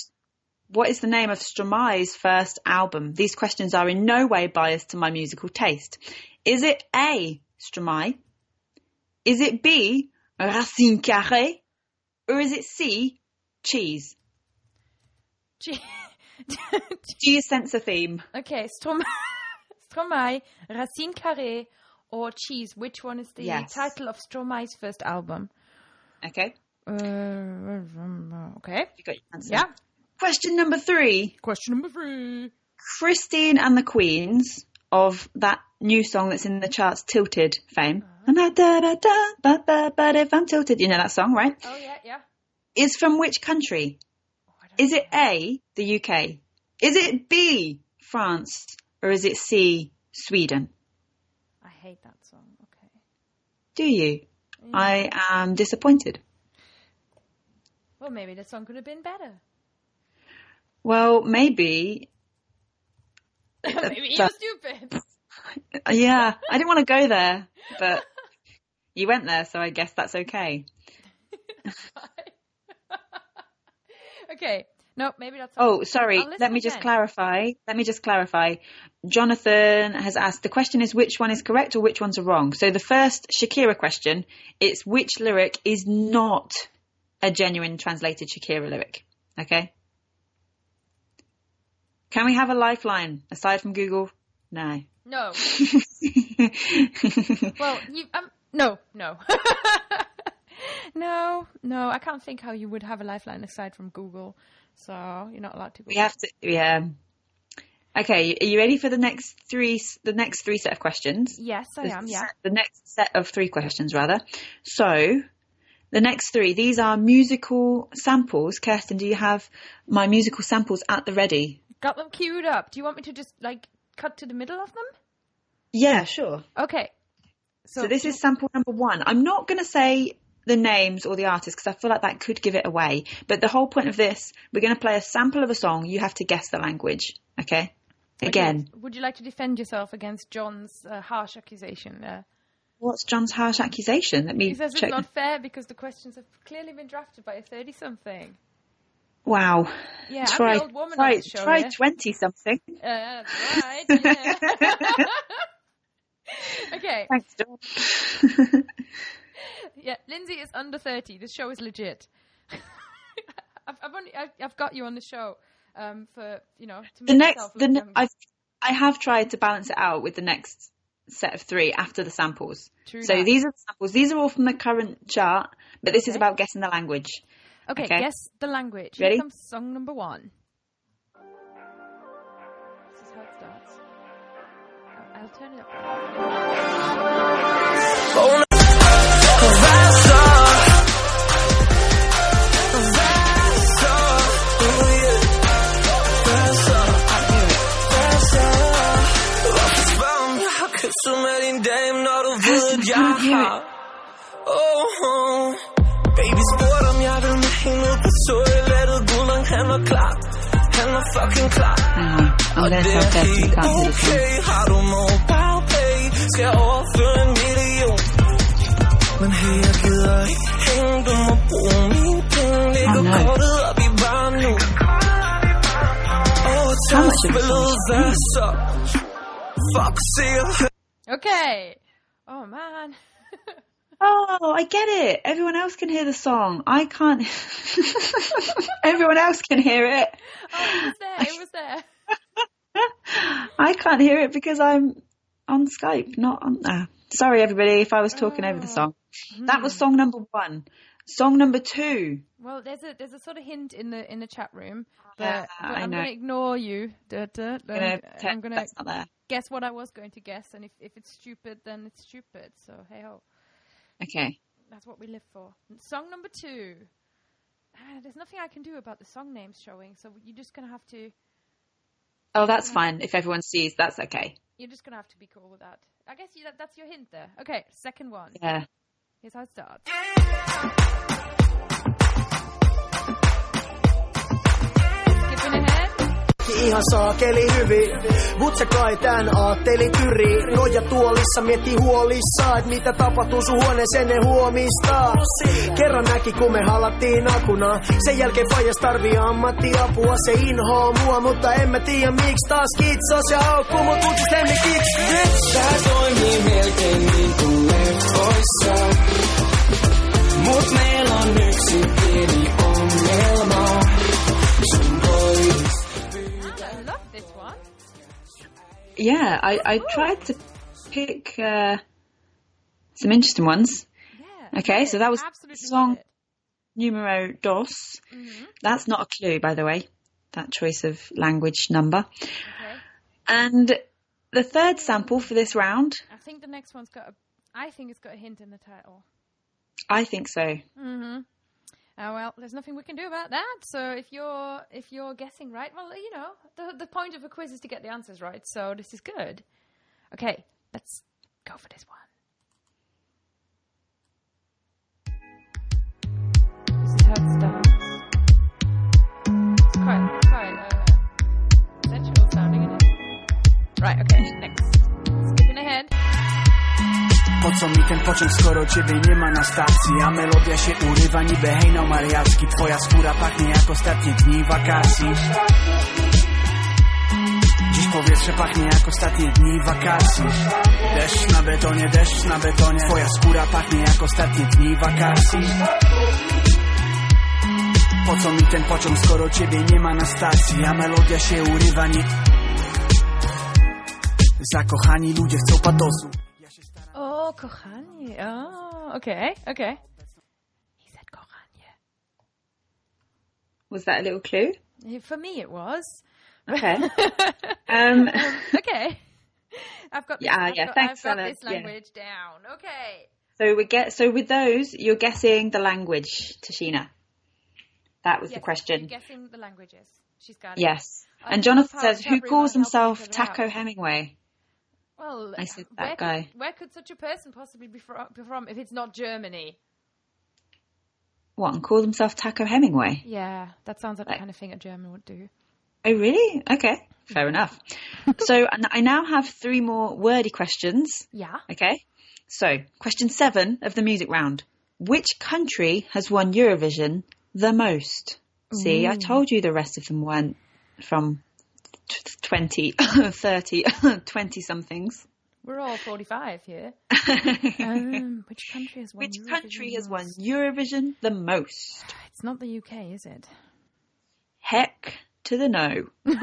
what is the name of Stromae's first album? These questions are in no way biased to my musical taste. Is it A. Stromae? Is it B. Racine Carré? Or is it C. Cheese? G- Do you sense a theme? okay, Strom- Stromae, Racine Carré, or Cheese. Which one is the Yes. title of Stromae's first album? Okay. Uh, okay. You got your answer. Yeah. Question number three. Question number three. Christine and the Queens of that new song that's in the charts, Tilted fame. Uh-huh. Da, da, da, ba, ba, but if I'm tilted, you know that song, right? Oh yeah, yeah. Is from which country? Oh, Is it A, the UK? Is it B, France? Or is it C, Sweden? I hate that song. Okay. Do you? I am disappointed. Well, maybe the song could have been better. Well, maybe. maybe you're stupid. Yeah, I didn't want to go there, but you went there, so I guess that's okay. okay. No, maybe that's. Oh, sorry. Let me just clarify. Let me just clarify. Jonathan has asked the question is which one is correct or which ones are wrong. So the first Shakira question, it's which lyric is not a genuine translated Shakira lyric. Okay? Can we have a lifeline aside from Google? No. No. Well, you um no, no. no, no, I can't think how you would have a lifeline aside from Google. So you're not allowed to we have to yeah. Okay, are you ready for the next three the next three set of questions? Yes, I am, yeah. The next set of three questions, rather. So, the next three, these are musical samples. Kirsten, do you have my musical samples at the ready? Got them queued up. Do you want me to just like cut to the middle of them? Yeah, sure. Okay. So, this is sample number one. I'm not going to say the names or the artists because I feel like that could give it away. But the whole point of this, we're going to play a sample of a song. You have to guess the language. Okay? Again, Okay, Would you like to defend yourself against John's uh, harsh accusation? Uh, what's John's harsh accusation? Let me he says check. it's not fair because the questions have clearly been drafted by a thirty-something. Wow. Yeah, try I'm the old woman try, on the show. try 20 something. Uh, right. Yeah. okay. Thanks, John. Yeah, Lindsay is under 30. This show is legit. I've, I've, only, I've, I've got you on the show um, for, you know, to make the next the ne- I've I have tried to balance it out with the next set of three after the samples. True so that. these are the samples. These are all from the current chart, but this is about guessing the language. Okay, okay. guess the language. Ready? Here comes song number one. This is how it starts. I'll, I'll turn it up. Du vill, I can't hear ja. it. Oh. Baby, spurgte om jeg vil med hende ud på toilettet. Gulden, han var klar. Han var fucking klar. Hang on. I'm Og going to det tell er helt the song. okay. Har du mobile pay? Skal jeg overføre en million? Men hey, jeg gider ikke hænge. Du må bruge mine penge. Lægger Oh, no. kortet op i bare nu. Åh, How tag much of the song spillet, is hvad this? så? Fuck, se og. Okay. Oh, man. Oh, I get it. Everyone else can hear the song. I can't. Everyone else can hear it. Oh, it was there. It was there. I can't hear it because I'm on Skype, not on. Uh, sorry, everybody, if I was talking over the song. That was song number one. Song number two. Well, there's a there's a sort of hint in the in the chat room, but, Yeah, but I I'm going to ignore you. Da, da, I'm da. I'm going to there. Guess what I was going to guess, and if, if it's stupid, then it's stupid. So hey ho, Okay. that's what we live for. Song number two. Ah, there's nothing I can do about the song names showing, so you're just gonna have to Oh, that's fine. If everyone sees, that's okay. you're just gonna have to be cool with that. I guess you, that, that's your hint there. Okay, second one. Yeah. Here's how it starts. Ihan saakeli hyvin, mut sä kai tän aatteli tyri. Noja tuolissa mietti huolissaan, et mitä tapahtuu sun huoneeseen ne huomistaa. Kerran näki kun me halattiin akuna, sen jälkeen faijas tarvii ammattiapua. Se inhoo mua, mutta en mä tiedä miksi taas kitsos ja haukkuu mut uutis lemmikiksi. Nyt tää toimii melkein niin kuin. Mut meillä on yksi pieni Yeah, I, I tried to pick uh, some interesting ones. Yeah. Okay, so that was song numero dos. That's not a clue, by the way, that choice of language number. Okay. And the third sample for this round, I think the next one's got a. I think it's got a hint in the title. I think so. Mm-hmm. Uh, well, there's nothing we can do about that. So if you're if you're guessing right, well, you know, the the point of a quiz is to get the answers right. So this is good. Okay, let's go for this one. Uh, right. Okay. Next. Skipping ahead. Co mi ten pociąg, skoro ciebie nie ma na stacji? A melodia się urywa niby hejno mariacki. Twoja skóra pachnie jak ostatnie dni wakacji. Dziś powietrze pachnie jak ostatnie dni wakacji. Deszcz na betonie, deszcz na betonie. Twoja skóra pachnie jak ostatnie dni wakacji. Po co mi ten pociąg, skoro ciebie nie ma na stacji? A melodia się urywa nie... Zakochani ludzie chcą patosu O, kochanie. O, okay, okay. He said kochanie. Was that a little clue? For me, it was. Okay. um, okay. I've got this, Yeah, I've yeah, got, thanks, I've got Ella. this Yeah. language down. Okay. so we get so with those, you're guessing the language, Tashina. That was Yes, the question. I'm guessing the languages. She's got it. Yes. I And Jonathan says, who calls himself each out. Taco Hemingway? Well, I said where that could- guy. where could such a person possibly be fro- be from if it's not Germany? What, and called himself Taco Hemingway? Yeah, that sounds like the kind of thing a German would do. Oh, really? Okay. Fair enough. so I now have three more wordy questions. Yeah. Okay. So, question seven of the music round. Which country has won Eurovision the most? See, I told you the rest of them weren't from 20, 30, 20 somethings. We're all 45 here. um, which country has won Which Eurovision country has won? Eurovision the most? It's not the UK, is it? Heck to the no. uh,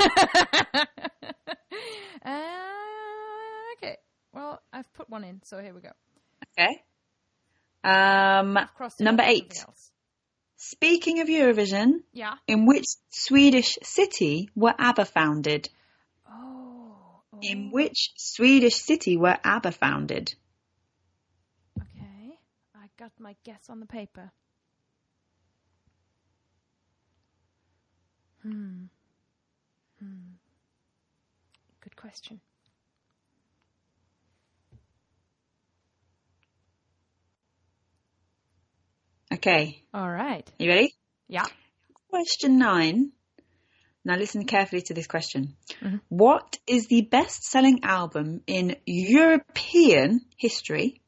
okay. Well, I've put one in, so here we go. Okay. Um, I've crossed it number eight. else. Speaking of Eurovision, Yeah. in which Swedish city were ABBA founded? Oh. oh, In which Swedish city were ABBA founded? Okay. I got my guess on the paper. Hmm. Hmm. Good question. Okay, All right. you ready? Yeah. Question nine. Now listen carefully to this question. Mhm. What is the best selling album in European history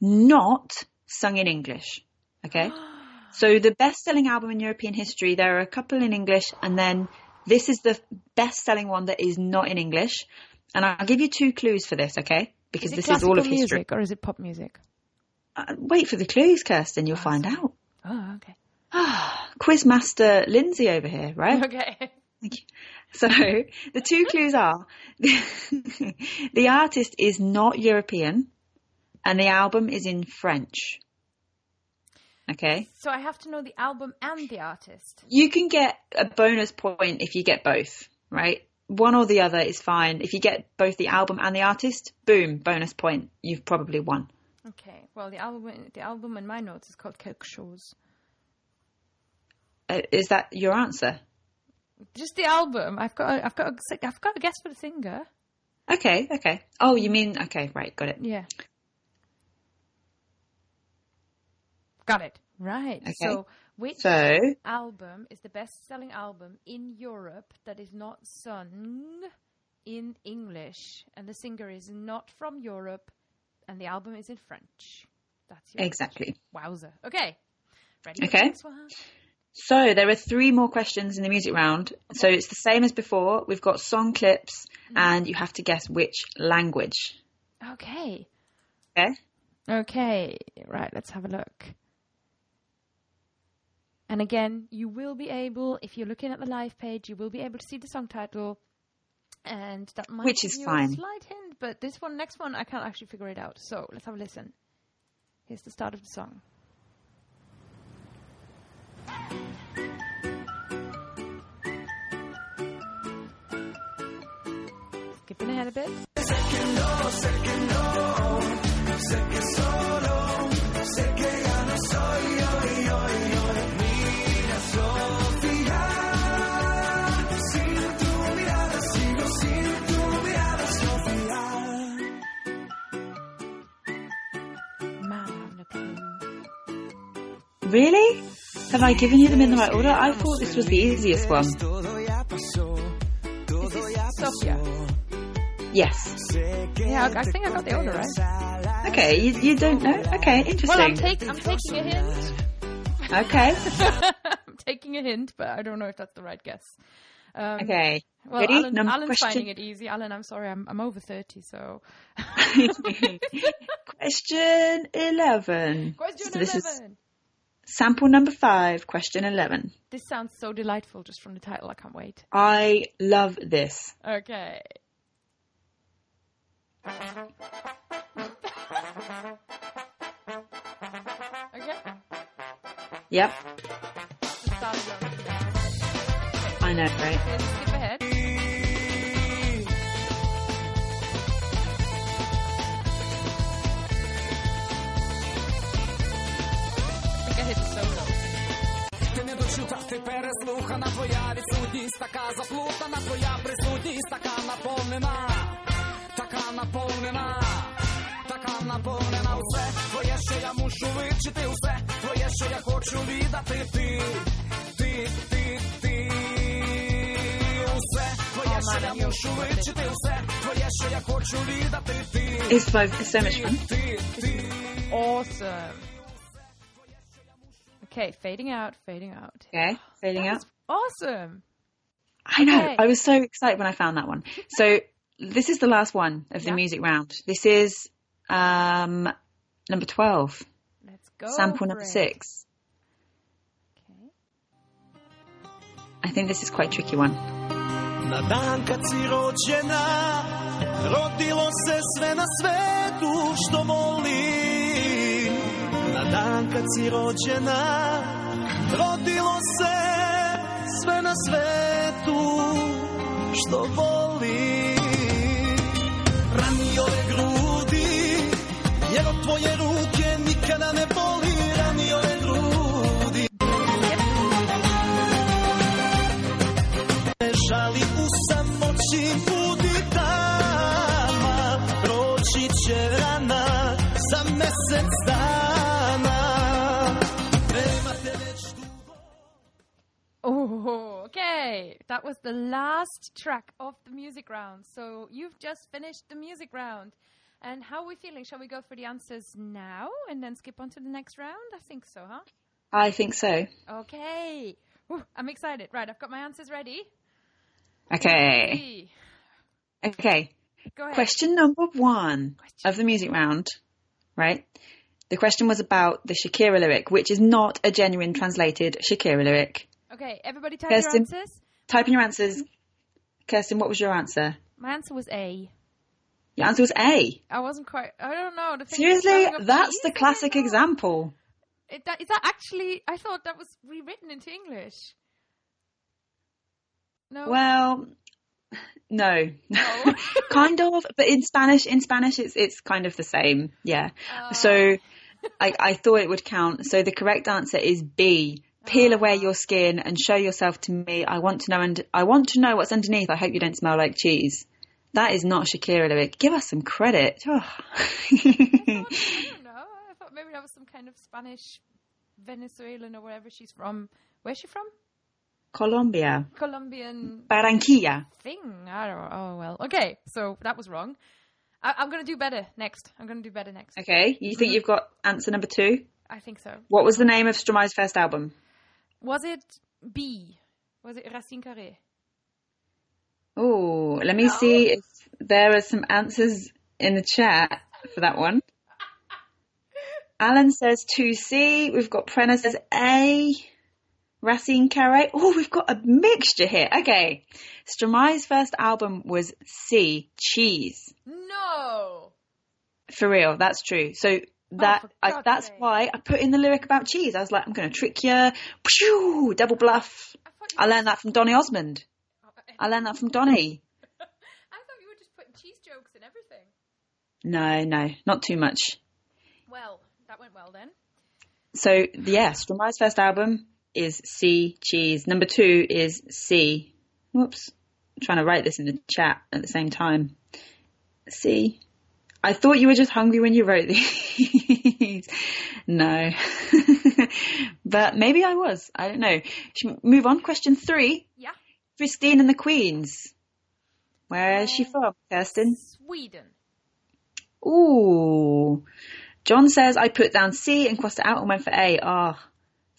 not sung in English? Okay. So the best selling album in European history, there are a couple in English and then this is the best selling one that is not in English. And I'll give you two clues for this, okay? Because Is this is all of history. music or is it pop music? Uh, wait for the clues, Kirsten, you'll find out. Oh, okay. Quizmaster Lindsay over here, right? Okay. Thank you. So the two clues are the artist is not European and the album is in French. Okay. So I have to know the album and the artist. You can get a bonus point if you get both, right? One or the other is fine. If you get both the album and the artist, boom, bonus point. You've probably won. Okay. Well, the album, the album in my notes is called Quelque chose. Uh, is that your answer? Just the album. I've got. A, I've got. A, I've got a guess for the singer. Okay, okay. Oh, you mean okay, right, got it. Yeah. Got it. Right. Okay. So, which So, album is the best-selling album in Europe that is not sung in English, and the singer is not from Europe, and the album is in French? That's your exactly. Wowzer. Okay. Ready? Okay. So there are three more questions in the music round. So it's the same as before. We've got song clips mm-hmm. and you have to guess which language. Okay. Okay? Okay, right, let's have a look. And again, you will be able, if you're looking at the live page, you will be able to see the song title. And that might Which give is fine. a slight hint, but this one, next one, I can't actually figure it out. So let's have a listen. Here's the start of the song. Skipping ahead a bit. Really? Have I given you them in the right order? I thought this was the easiest one. Sofia. Yes. Yeah, I, I think I got the order right. Okay, you, you don't know? Okay, interesting. Well, I'm, take, I'm taking a hint. okay, I'm taking a hint, but I don't know if that's the right guess. Um, okay. Well, Ready? Alan, Number Alan's question. finding it easy. Alan, I'm sorry, I'm, I'm over 30, so. question 11. Question So this 11. is sample number five, question 11. This sounds so delightful just from the title. I can't wait. I love this. Okay. okay. Yep, The start of your- I know, right? Дочута, ти переслухана, твоя відсутність така заплутана, твоя присутність така наповнена, така наповнена, така наповнена. Усе твоє, що я мушу вивчити, усе твоє, що я хочу віддати, ти, ти, ти, ти, усе твоє, що я мушу вивчити, усе твоє, що я хочу віддати, ти, fun. ти, ти. Awesome. Okay, fading out, fading out. Okay, fading out. Awesome. I know. Okay. I was so excited when I found that one. So this is the last one of the Yeah. music round. This is um, number 12, Let's go. sample number it. six. Okay. I think this is quite a tricky one. Na dan kad si rođena Rodilo se sve na svetu što volim Na dan kad si rođena Rodilo se sve na svetu što volim Rani ove grudi Jer od tvoje ruke nikada ne okay. That was the last track of the music round. So you've just finished the music round. And how are we feeling? Shall we go for the answers now and then skip on to the next round? I think so, huh? I think so. Okay. Whew, I'm excited. Right, I've got my answers ready. Okay. Okay. Go ahead. Question number one of the music round, right? The question was about the Shakira lyric, which is not a genuine translated Shakira lyric. Okay, everybody type Kirsten. your answers. Type in your answers. Kirsten, what was your answer? My answer was A. Your answer was A. I wasn't quite. I don't know. The thing Seriously? That's the classic example. It, that, is that actually? I thought that was rewritten into English. No. Well, no. No. kind of, but in Spanish, in Spanish, it's it's kind of the same. Yeah. Uh, So, I I thought it would count. So the correct answer is B. Peel away ah. your skin and show yourself to me. I want to know and I want to know what's underneath. I hope you don't smell like cheese. That is not Shakira lyric. Give us some credit. Oh. I don't know. I thought maybe that was some kind of Spanish, Venezuelan or wherever she's from. Where's she from? Colombia, Colombian Barranquilla. thing. I don't know. Oh well. Okay, so that was wrong. I, I'm gonna do better next. I'm gonna do better next. Okay, you think mm-hmm. you've got answer number two? I think so. What was the name of Stromae's first album? Was it B? Was it Racine Carré? Oh, let me see oh. if there are some answers in the chat for that one. Alan says 2C. We've got Prena says A. Racine Carré. Oh, we've got a mixture here. Okay. Stromae's first album was C. Cheese. No. For real. That's true. So Oh, that, Oh, I, that's sake. why I put in the lyric about cheese. I was like, I'm going to trick you. Pshoo, double bluff. I I learned that from Donny Osmond. Oh, I learned that from Donny. I thought you were just putting cheese jokes and everything. No, no, not too much. Well, that went well then. So yeah, Stromae's first album is C cheese. Number two is C. Whoops, I'm trying to write this in the chat at the same time. C. I thought you were just hungry when you wrote these. no, but maybe I was. I don't know. Should move on? Question three. Yeah. Christine and the Queens. Where is she from, Kirsten? Sweden. Ooh. John says I put down C and crossed it out and went for A. Ah.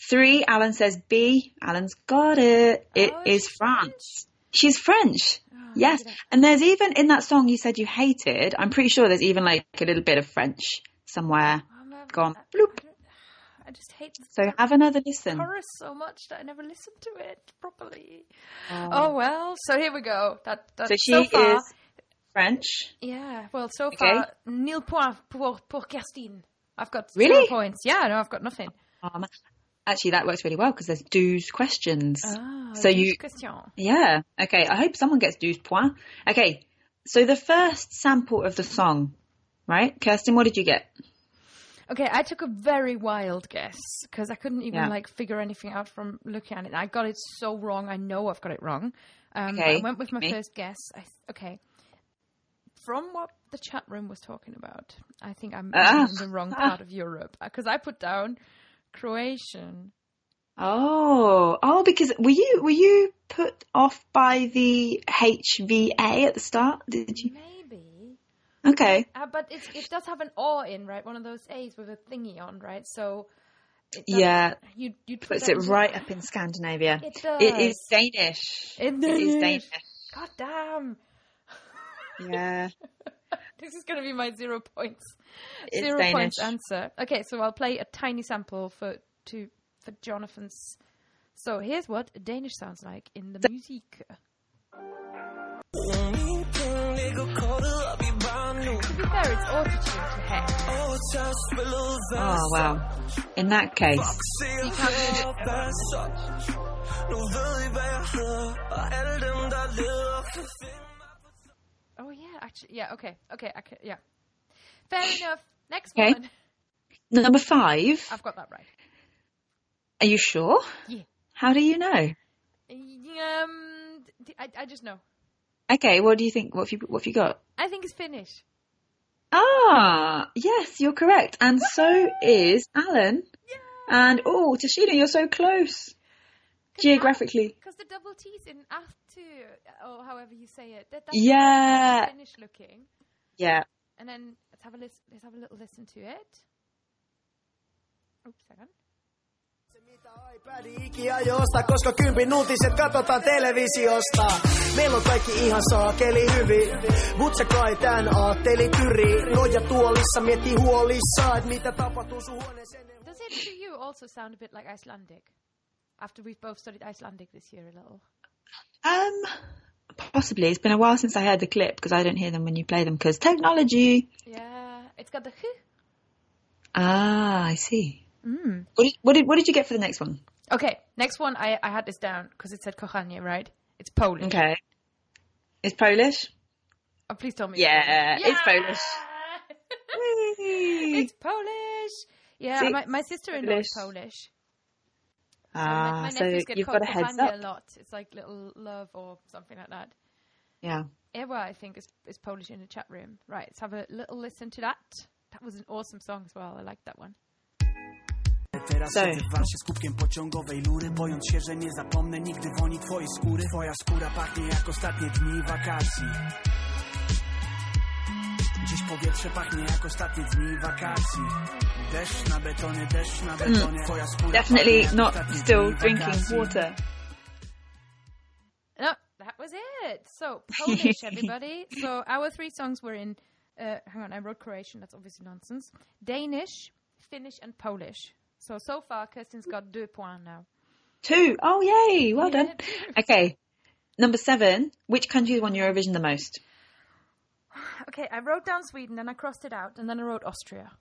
Three. Alan says B. Alan's got it. It Oh, is France. She's French. Oh, yes. look at that. And there's even in that song you said you hated, I'm pretty sure there's even like a little bit of French somewhere. Gone. I- Bloop. I, just hate the So have another listen. chorus so much that I never listened to it properly. Oh, well, so here we go. That, that So she so far, is French. yeah. Well, so Okay. far, nil point pour pour Kirsten. I've got Really? zero points. Yeah, no, I've got nothing. Um, actually, that works really well because there's douze questions. Ah, So you-. Yeah. Okay. I hope someone gets douze points. Okay. So the first sample of the song, right? Kirsten, what did you get? Okay, I took a very wild guess because I couldn't even Yeah. like figure anything out from looking at it. I got it so wrong. I know I've got it wrong. Um, Okay, I went with my me. first guess. I, okay, from what the chat room was talking about, I think I'm Ah. in the wrong part of Europe because I put down Croatian. Oh, oh, because were you were you put off by the HVA at the start? Did you? Maybe, Okay. uh, but it it does have an O in right, one of those A's with a thingy on, right? So does- Yeah, you you puts it right up in Scandinavia. It does. It is Danish. It It is. Danish. God damn. Yeah, This is going to be my zero points. it's zero Danish. points answer. Okay, so I'll play a tiny sample for to for Jonathan's. So here's what Danish sounds like in the music. Ingenting ligger kortet op i bare nu To be fair, it's autotune to heck. Overtager spillet, hvad Oh wow. In that case, You can't do Oh yeah, actually, yeah. Okay, okay, okay, yeah. Fair enough. Next Okay. one. number five. I've got that right. Are you sure? Yeah. How do you know? Um, I, I just know. Okay, what do you think? What have you what have you got? I think it's Finnish. Ah, yes, you're correct. And so is Alan. Yeah. And oh, Tashina, you're so close. Geographically. Because the double T's in after, or however you say it, that, that's Yeah. Finnish looking. Yeah. And then let's have a listen. Let's have a little listen to it. Oops, iPadi ikiajosta, koska kympin uutiset katsotaan televisiosta. Meillä on kaikki ihan saakeli hyvin, mut sä kai tän aatteli tyri. Noja tuolissa miettii huolissaan, et mitä tapahtuu sun huoneeseen. Does it to you also sound a bit like Icelandic? After we've both studied Icelandic this year a little. Um, possibly. It's been a while since I heard the clip because I don't hear them when you play them because technology. Yeah, it's got the. Ah, I see. Mm. What did, what did what did you get for the next one? Okay, next one. I, I had this down because it said kochanie, right? It's Polish. Okay. It's Polish? Oh, please tell me. Yeah, Polish. it's Polish. It's Polish. Yeah, See? my, my sister-in-law is Polish. Polish. So Ah, my, my so get you've called got a heads up. a lot. It's like little love or something like that. Yeah. Ewa, I think, is, is Polish in the chat room. Right, let's have a little listen to that. That was an awesome song as well. I like that one. Teraz So- siedzę w Warszawie z kubkiem pociągowej lury Bojąc się, że nie zapomnę nigdy woni twojej skóry Twoja skóra pachnie jak ostatnie dni wakacji Dziś powietrze pachnie jak ostatnie dni wakacji Deszcz na betonie, deszcz na betonie Twoja skóra Mm. Definitely not still drinking wakacji. water. No, that was it. So Polish, everybody. so our three songs were in. Uh, hang on, I wrote Croatian. That's obviously nonsense. Danish, Finnish, and Polish. So so far, Kirsten's got deux points now. Two. Oh, yay. Well Yeah. done. Okay. Number seven. Which country won Eurovision the most? Okay, I wrote down Sweden, then I crossed it out, and then I wrote Austria.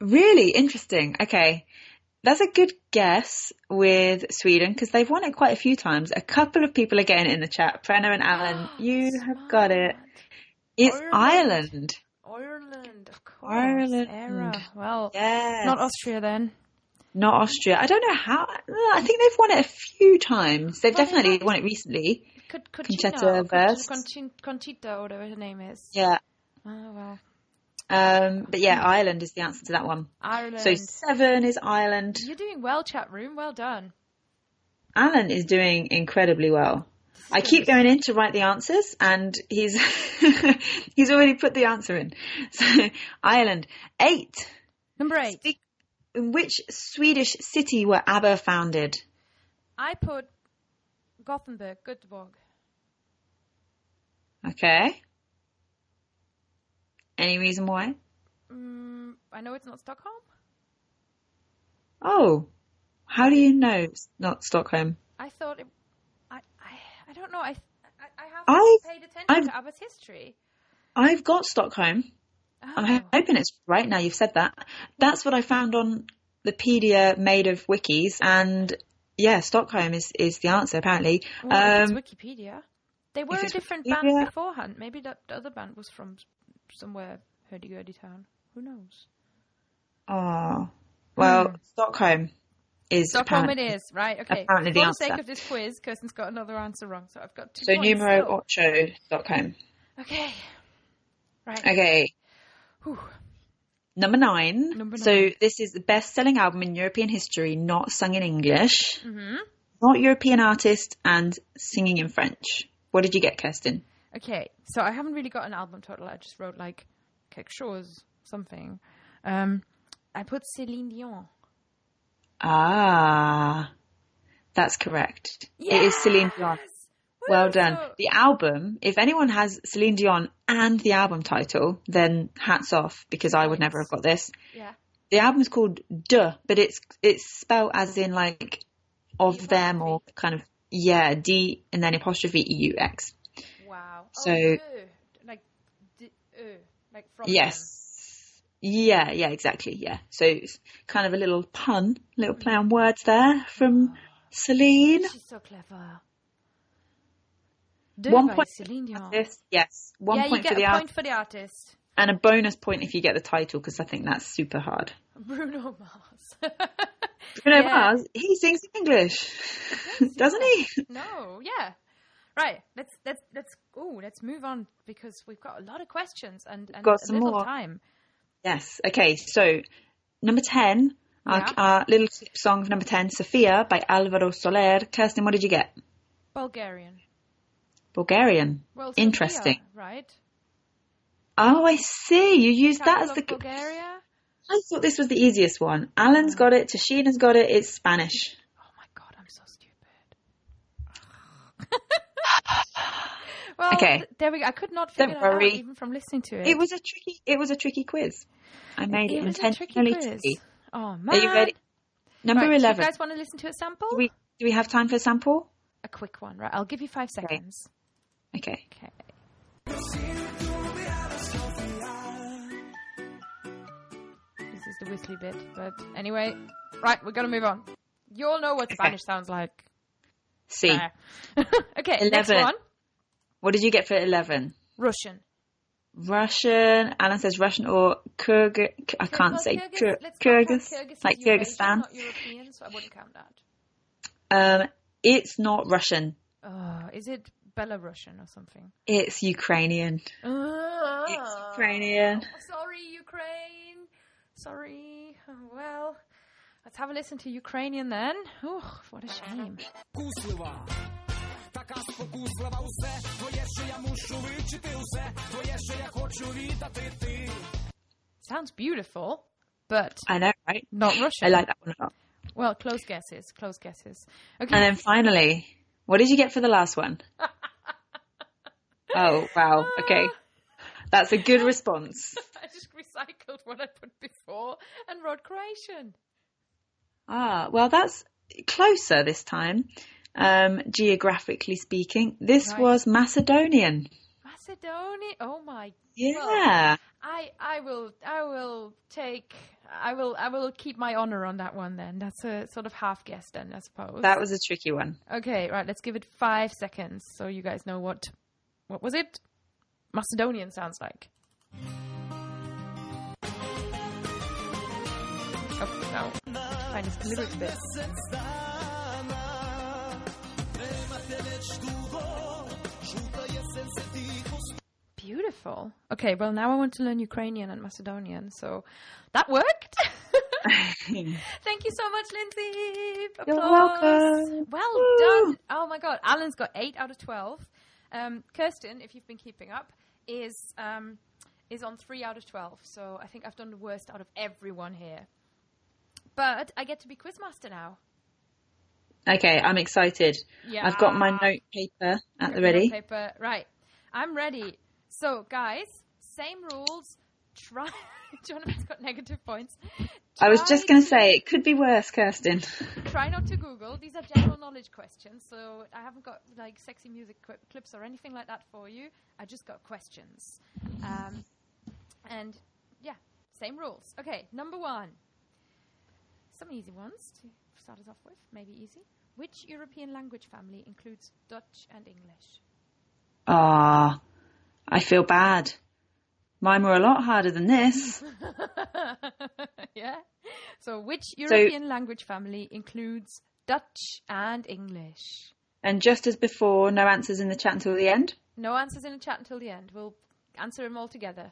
Really interesting. Okay. That's a good guess with Sweden because they've won it quite a few times. A couple of people are getting it in the chat. Preno and Alan, ah, you have got it. It's Ireland. Ireland. Ireland, of course. Ireland. Éire. Well, Yes. not Austria then. Not Austria. I don't know how. I think they've won it a few times. They've Well, definitely have. won it recently. Conchita, Wurst. Conchita, or whatever her name is. Yeah. Oh well, Um, but yeah, Ireland is the answer to that one. Ireland. So seven is Ireland. You're doing well, chat room. Well done. Alan is doing incredibly well. I keep going in to write the answers, and he's he's already put the answer in. So Ireland eight. Number eight. Speak- in which Swedish city were ABBA founded? I put Gothenburg, Göteborg. Okay. Any reason why? Mm, I know it's not Stockholm. Oh, how do you know it's not Stockholm? I thought it. I I, I don't know. I I, I haven't I've- paid attention I've- to ABBA's history. I've got Stockholm. I'm Oh. hoping it's right now you've said that. That's what I found on the Pedia made of wikis, and yeah, Stockholm is, is the answer apparently. Well, Um, Wikipedia. They were a different band beforehand. Maybe that other band was from somewhere hurdy-gurdy town. Who knows? oh, well, Stockholm is Stockholm it is, right? Okay. apparently For the sake of this quiz, Kirsten's got another answer wrong, so I've got two So numero still. ocho, Stockholm. Okay. Right. Okay, Whew. number nine. Number nine. So this is the best-selling album in European history, not sung in English, hmm not European artist, and singing in French. What did you get, Kirsten? Okay, so I haven't really got an album total. I just wrote like quelque chose, something. Um, I put Céline Dion. Ah, that's correct. It is Celine Dion. Well done. The album, if anyone has Celine Dion and the album title, then hats off because I would never have got this. yeah. The album's called D'eux, but it's it's spelled as in like of them or kind of yeah, D and then apostrophe E U X. Wow. So- oh, like, d- uh, like from Yes. Yeah, yeah, exactly. Yeah. So it's kind of a little pun, little play on words there from Celine. She's so clever. Do One point Celine Dion. This, yes, one yeah, point you for the a artist point for the artist. and a bonus point if you get the title because I think that's super hard. Bruno Mars. Bruno Yeah. Mars, he sings in English, doesn't he? no, yeah. Right. Let's let's let's oh let's move on because we've got a lot of questions and, and got some more. time. Yes. Okay. So number ten, our, Yeah. our little song number ten, Sofia by Alvaro Soler. Kirsten, what did you get? Bulgarian. Bulgarian. Well, Interesting. Sofia, right? Oh, I see. You used that as the. Bulgaria. I thought this was the easiest one. Alan's got it. Tashina's got it. It's Spanish. Oh my god, I'm so stupid. well, Okay. there we go. I could not Don't figure that worry. out even from listening to it. It was a tricky. It was a tricky quiz. I made it, It was a tricky intentionally quiz. tricky. Oh man. Are you ready? Number Right, do eleven. You guys want to listen to a sample? do we do we have time for a sample? A quick one, right? I'll give you five seconds. Okay. Okay. This the whistly bit, but anyway, right, we're gonna move on. You all know what Okay. Spanish sounds like. See. There. okay, next 11. one. What did you get for eleven? Russian. Russian. Alan says Russian or Kyrgyz. I can't say Kyrgyz- Kyr- let's not count Kyrgyz, like Kyrgyzstan. European, so I wouldn't count that. Um, it's not Russian. Oh, is it Belarusian or something? It's Ukrainian. Uh, It's Ukrainian. Sorry, Ukraine. Sorry. Oh, Well, let's have a listen to Ukrainian then. Oh, what a shame. спокуслива, така спокуслива усе, твоє, що я мушу вивчити усе, твоє, що я хочу віддати ти. Sounds beautiful, but I know, right? not Russian. I like that one a lot. Well, close guesses. Close guesses. Okay. And then finally, what did you get for the last one? oh, wow. Okay. That's a good response. Recycled what I put before and Rod Croatian. Ah, well, that's closer this time, um, geographically speaking. This Right. was Macedonian. Macedonia. Oh my. Yeah. I I will I will take I will I will keep my honor on that one then. That's a sort of half guess then, I suppose. That was a tricky one. Okay, right, let's give it 5 seconds so you guys know what what was it? Macedonian sounds like. Oh, no. Find this lyrics bit. Beautiful. Okay, well now I want to learn Ukrainian and Macedonian, so that worked. Thank you so much, Lindsay. You're welcome. Well Woo. done. Oh my God, Alan's got eight out of twelve. Um, Kirsten, if you've been keeping up, is um, is on three out of twelve. So I think I've done the worst out of everyone here. But I get to be quizmaster now. Okay, I'm excited. Yeah. I've got my note paper at the ready. Paper. Right. I'm ready. So, guys, same rules. Try. Jonathan's got negative points. I was just going to- say it could be worse, Kirsten. Try not to Google. These are general knowledge questions, so I haven't got like sexy music cli clips or anything like that for you. I just got questions. Um, and yeah, same rules. Okay, number one. Some easy ones to start us off with, maybe easy. Which European language family includes Dutch and English? Ah, I feel bad. Mine were a lot harder than this. yeah. So, which European language family includes Dutch and English? And just as before, no answers in the chat until the end. No answers in the chat until the end. We'll answer them all together.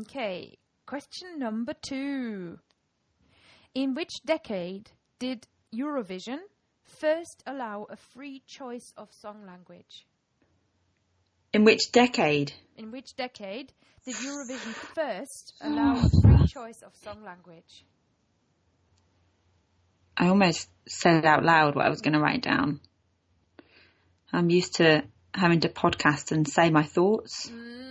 Okay. Question number two. In which decade did Eurovision first allow a free choice of song language? In which decade? In which decade did Eurovision first allow a free choice of song language? I almost said out loud what I was going to write down. I'm used to having to podcast and say my thoughts. Mm,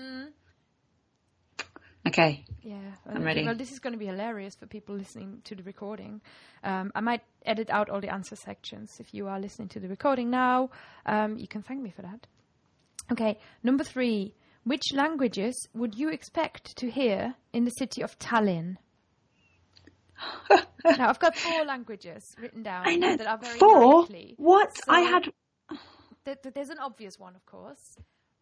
Okay. yeah, I'm ready. Well, this is going to be hilarious for people listening to the recording. Um, I might edit out all the answer sections. If you are listening to the recording now, um, you can thank me for that. Okay, number three. Which languages would you expect to hear in the city of Tallinn? now, I've got four languages written down I know. that are very Four? likely. What? I had. Th- th- there's an obvious one, of course.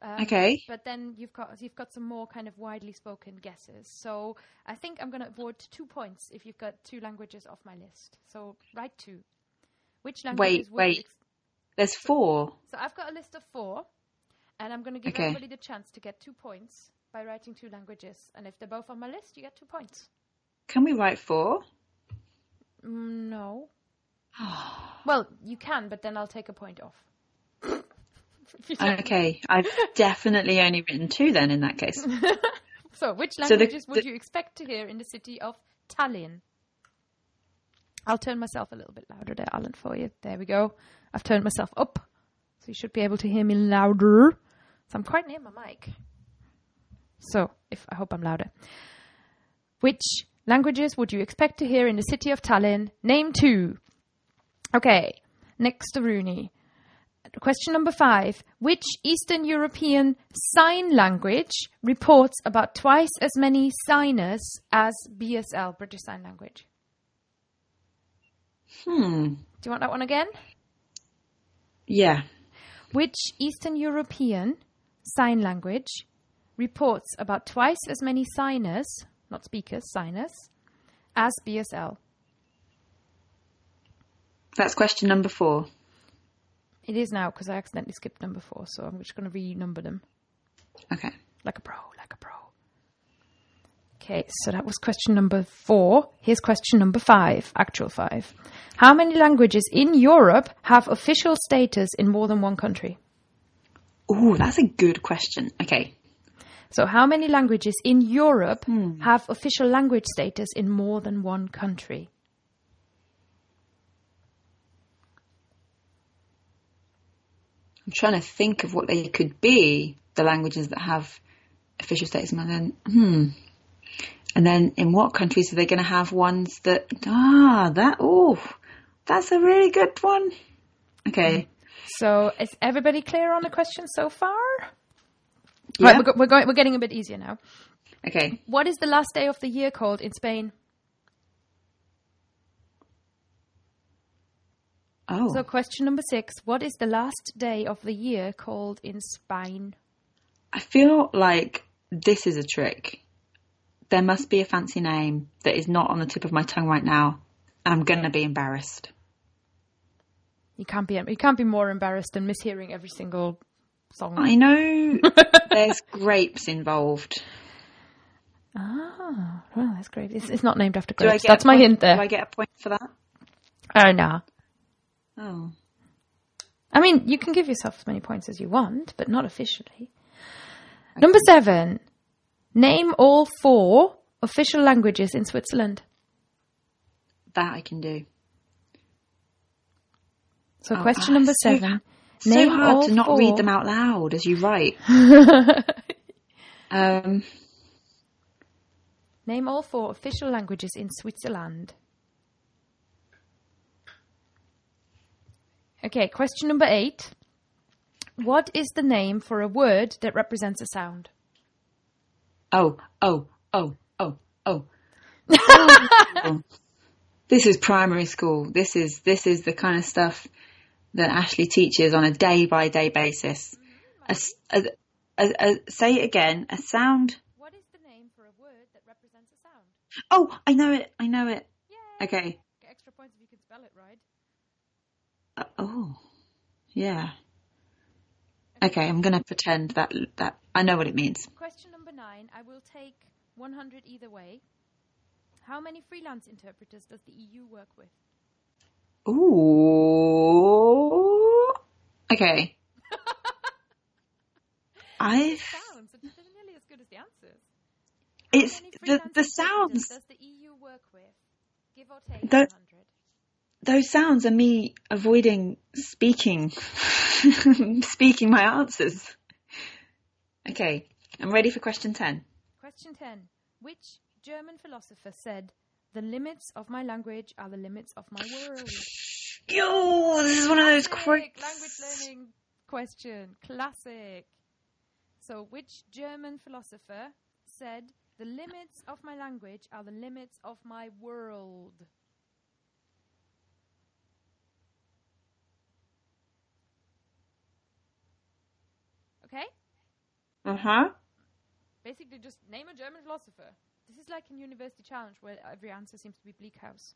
Um, Okay. But then you've got you've got some more kind of widely spoken guesses. So I think I'm going to award two points if you've got two languages off my list. So write two. Which languages? Wait, wait. ex- There's four. so I've got a list of four, and I'm going to give Okay. everybody the chance to get two points by writing two languages. And if they're both on my list, you get two points. Can we write four? Mm, no. well, you can, but then I'll take a point off. If you don't- Okay. I've definitely only written two then in that case. So, which So the- languages would you expect to hear in the city of Tallinn? I'll turn myself a little bit louder there, Alan, for you. There we go. I've turned myself up, so you should be able to hear me louder. So I'm quite near my mic. So, if I hope I'm louder. Which languages would you expect to hear in the city of Tallinn? Name two. Okay, next to Rooney. Question number five. Which Eastern European sign language reports about twice as many signers as BSL, British Sign Language? Hmm. Do you want that one again? Yeah. Which Eastern European sign language reports about twice as many signers, not speakers, signers, as BSL? That's question number four. It is now because I accidentally skipped number four, so I'm just going to renumber them. Okay. Like a pro, like a pro. Okay, so that was question number four. Here's question number five, actual five. How many languages in Europe have official status in more than one country? Ooh, that's a good question. Okay. So, how many languages in Europe hmm. have official language status in more than one country? I'm trying to think of what they could be, the languages that have official status, and then, hmm. And then in what countries are they going to have ones that, ah, that, oh, that's a really good one. Okay. So, is everybody clear on the question so far? Yeah. Right, we're, go- we're, going, we're getting a bit easier now. Okay. What is the last day of the year called in Spain? Oh, So, question number six What is the last day of the year called in Spain? I feel like this is a trick. There must be a fancy name that is not on the tip of my tongue right now. I'm going to be embarrassed. You can't be you can't be more embarrassed than mishearing every single song. I know there's grapes involved. Ah, well, that's great. It's, it's not named after grapes. That's my point- hint there. Do I get a point for that? Oh, no. Oh. I mean, you can give yourself as many points as you want, but not officially. Number seven. Name all four official languages in Switzerland. That I can do. So, Oh, question ah, number so seven. So Name hard all to not four- read them out loud as you write. um, Name all four official languages in Switzerland. Okay, question number eight. What is the name for a word that represents a sound? oh, oh, oh, oh, oh. Oh. this is primary school. This is this is the kind of stuff that Ashley teaches on a day by day basis. A a- a- say it again. A sound. What is the name for a word that represents a sound? Oh, I know it. I know it. Yay! Okay. Get extra points if you can spell it right. Uh, oh, yeah. Okay, I'm gonna pretend that that I know what it means. Question number nine. I will take 100 either way. How many freelance interpreters does the EU work with? Ooh. Okay. I've. Sounds. It's nearly as good as the answers. It's How many the the sounds. Does the EU work with? Give or take 100. Those sounds are me avoiding speaking, speaking my answers. Okay, I'm ready for question ten. Question 10. Which German philosopher said, The limits of my language are the limits of my world? Yo, this is one of those quick. language learning question. Classic. So, which German philosopher said, The limits of my language are the limits of my world? Okay? Uh huh. Basically, just name a German philosopher. This is like a university challenge where every answer seems to be bleak house.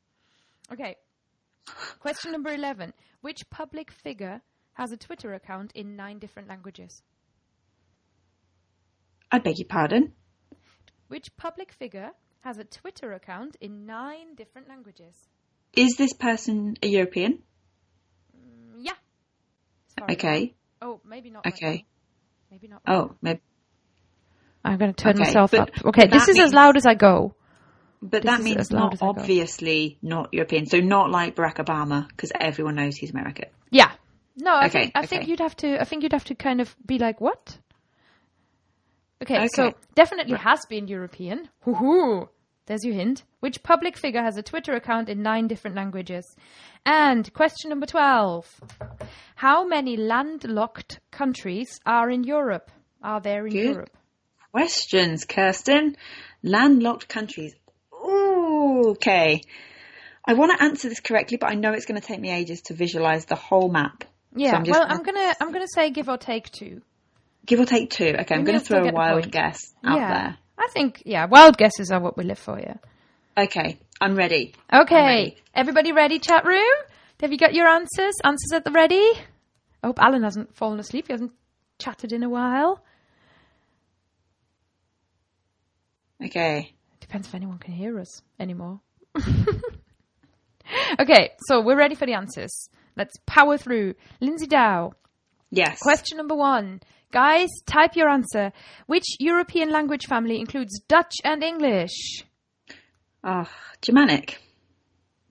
Okay. Question number 11. Which public figure has a Twitter account in nine different languages? I beg your pardon. Which public figure has a Twitter account in nine different languages? Is this person a European? Mm, yeah. As far as I know. Okay. Oh, maybe not. Okay. Maybe not. Oh, maybe. I'm going to turn Okay, myself up. Okay, this is as loud as I go. But This that means not as I go. obviously not European. So not like Barack Obama, because everyone knows he's American. Yeah. No, I Okay, think I think you'd have to I think you'd have to kind of be like, what? Okay, so Okay. definitely has been European. Hoo-hoo. There's your hint. Which public figure has a Twitter account in nine different languages? And question number 12. How many landlocked countries are in Europe? Are there in Good. Europe? Questions, Kirsten. Landlocked countries. Ooh, okay. I want to answer this correctly, but I know it's going to take me ages to visualize the whole map. Yeah. I'm just well, gonna- I'm going to I'm going to say give or take 2. Give or take two. Okay, I'm gonna throw a wild point. guess out yeah. I think yeah, wild guesses are what we live for, yeah. Okay, I'm ready. I'm Okay, ready. everybody ready, chat room? Have you got your answers? Answers at the ready? I hope Alan hasn't fallen asleep. He hasn't chatted in a while. Okay. Depends if anyone can hear us anymore. okay, so we're ready for the answers. Let's power through. Lindsay Dow, Yes. question number one. Guys, type your answer. Which European language family includes Dutch and English? Ah, Germanic.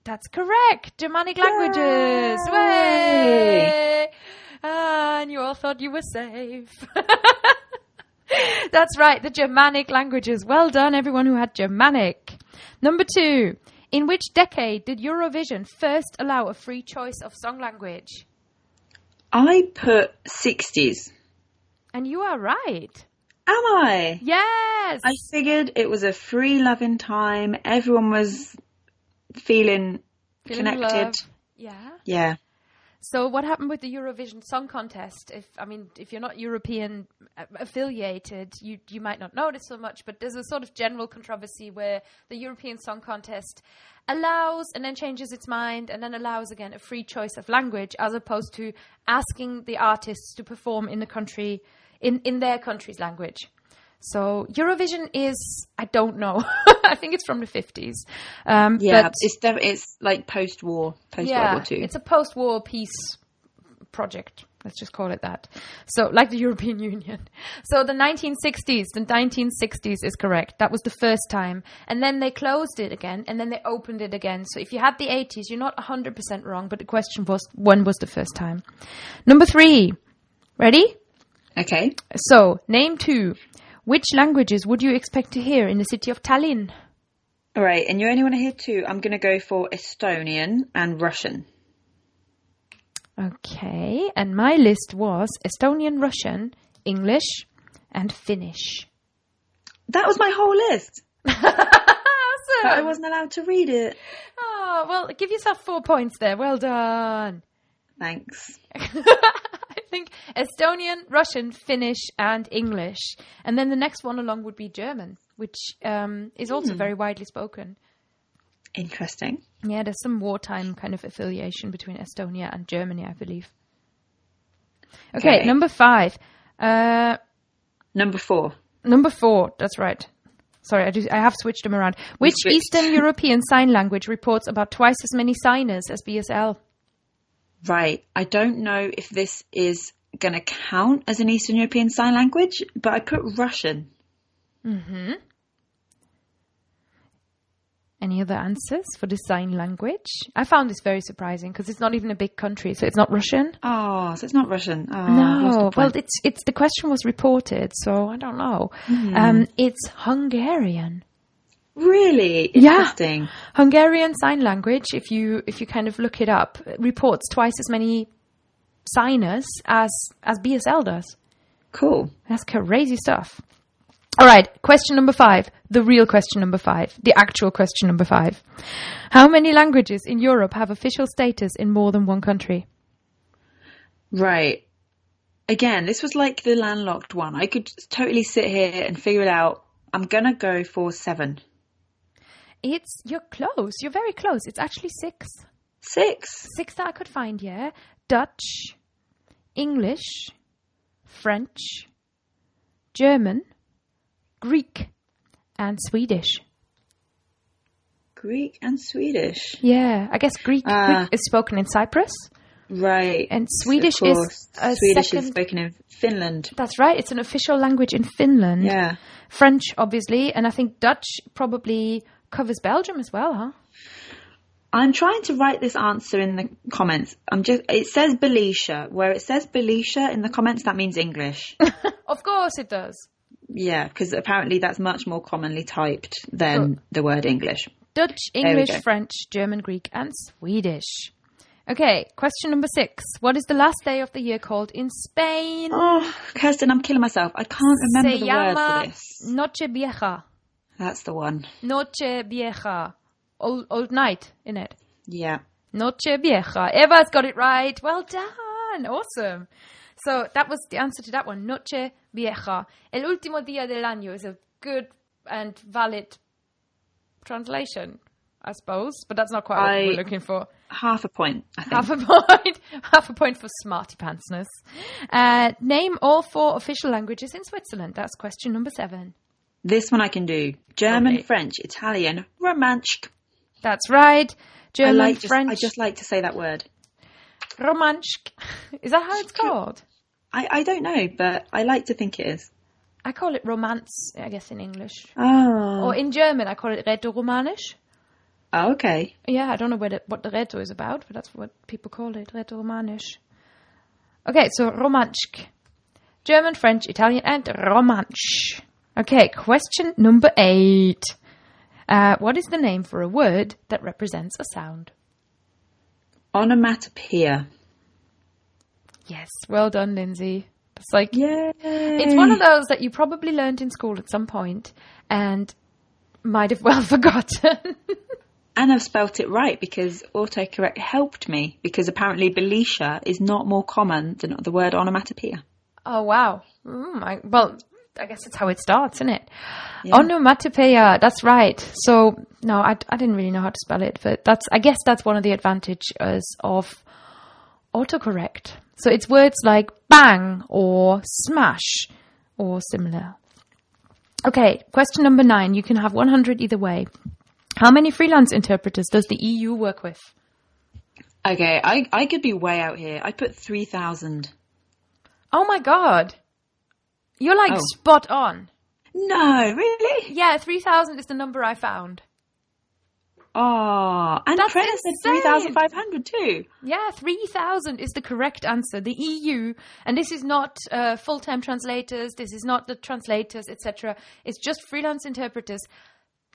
That's correct. Germanic languages. Way! And you all thought you were safe. That's right, the Germanic languages. Well done, everyone who had Germanic. Number two. In which decade did Eurovision first allow a free choice of song language? I put 60s. And you are right. Am I? Yes. I figured it was a free loving time. Everyone was feeling, Feeling connected. love. Yeah. Yeah. So what happened with the Eurovision Song Contest? If I mean, if you're not European affiliated, you you might not notice so much. But there's a sort of general controversy where the European Song Contest allows and then changes its mind and then allows again a free choice of language as opposed to asking the artists to perform in the country in in their country's language. So Eurovision is, I don't know. I think it's from the 50s. Um, Yeah, but it's def- it's like post-war, post World War Two. it's a post-war peace project. Let's just call it that. So, like the European Union. So, the 1960s, the 1960s is correct. That was the first time. And then they closed it again, and then they opened it again. So, if you had the 80s, you're not 100% wrong, but the question was when was the first time? Number three. Ready? Okay. So, name two. Which languages would you expect to hear in the city of Tallinn? All right, and you only want to hear two. I'm going to go for Estonian and Russian. Okay, and my list was Estonian, Russian, English, and Finnish. That was my whole list. awesome! But I wasn't allowed to read it. Oh, well, give yourself four points there. Well done. Thanks. I think Estonian, Russian, Finnish, and English. And then the next one along would be German, which um, is also very widely spoken. Interesting. Yeah, there's some wartime kind of affiliation between Estonia and Germany, I believe. Okay, Okay. number five. Uh, Number four. number four, that's right. Sorry, I, do, I have switched them around. Which. Eastern European Sign Language reports about twice as many signers as BSL? Right. I don't know if this is going to count as an Eastern European Sign Language, but I put Russian. Any other answers for the sign language? I found this very surprising because it's not even a big country, so it's not Russian. Oh, so it's not Russian. Oh, no, well, it's it's the question was reported, so I don't know. Hmm. Um, it's Hungarian. Really Yeah. interesting. Hungarian sign language. If you if you kind of look it up, reports twice as many signers as as BSL does. Cool. That's crazy stuff. All right, question number five. The real question number five. The actual question number five. How many languages in Europe have official status in more than one country? Right. Again, this was like the landlocked one. I could totally sit here and figure it out. I'm gonna go for seven. It's you're close. You're very close. It's actually six. Six. Six that I could find. Yeah, Dutch, English, French, German, Greek, and Swedish. Greek and Swedish. Yeah, I guess Greek, Ah. Greek is spoken in Cyprus. Right. And Swedish is a Swedish second- is spoken in Finland. That's right. It's an official language in Finland. Yeah. French, obviously, and I think Dutch probably covers Belgium as well, huh? I'm trying to write this answer in the comments. I'm just it says Belisha. Where it says Belisha in the comments that means English. Of course it does. yeah, because apparently that's much more commonly typed than the word English. Dutch, English. French, German, Greek, and Swedish. Okay, question number six. What is the last day of the year called in Spain? Oh, Kirsten, I'm killing myself. I can't remember Se the word for this. Noche Vieja. That's the one. Noche Vieja. Old, old night, in it. Yeah. Noche Vieja. Eva's got it right. Well done. Awesome. So that was the answer to that one. Noche Vieja. El último día del año is a good and valid translation, I suppose, but that's not quite what we're looking for. Half a point, I think. Half a point. Half a point for smarty pantsness. Uh, name all four official languages in Switzerland. That's question number seven. This one I can do. German, Okay. French, Italian, Romansch. That's right. I German, like just, French, I just like to say that word. Romansch. Is that how it's called? I, I don't know, but I like to think it is. I call it romance, I guess, in English. Oh. Or in German, I call it Rätoromanisch. oh ah, okay. Yeah, I don't know what, it, what the Reto is about, but that's what people call it, Rätoromanisch. Okay, so Romansch. German, French, Italian, and Romansch. Okay, question number eight. Uh, what is the name for a word that represents a sound? Onomatopoeia. Yes, well done, Lindsay. It's like Yay. It's one of those that you probably learned in school at some point and might have well forgotten. And I've spelt it right because autocorrect helped me because apparently Belisha is not more common than the word onomatopoeia. oh wow! Mm, I, well, I guess that's how it starts, isn't it? Onomatopoeia. That's right. So no, I, I didn't really know how to spell it, but that's I guess that's one of the advantages of autocorrect. So it's words like bang or smash or similar. Okay, question number nine. You can have 100 either way. How many freelance interpreters does the EU work with? Okay, I I could be way out here. I put three thousand. Oh my god. You're like Oh. spot on. No, really? Yeah, 3,000 is the number I found. Oh, and That's Press said three thousand five hundred too. Yeah, 3,000 is the correct answer. The EU, and this is not uh, full time translators, this is not the translators, etc. It's just freelance interpreters.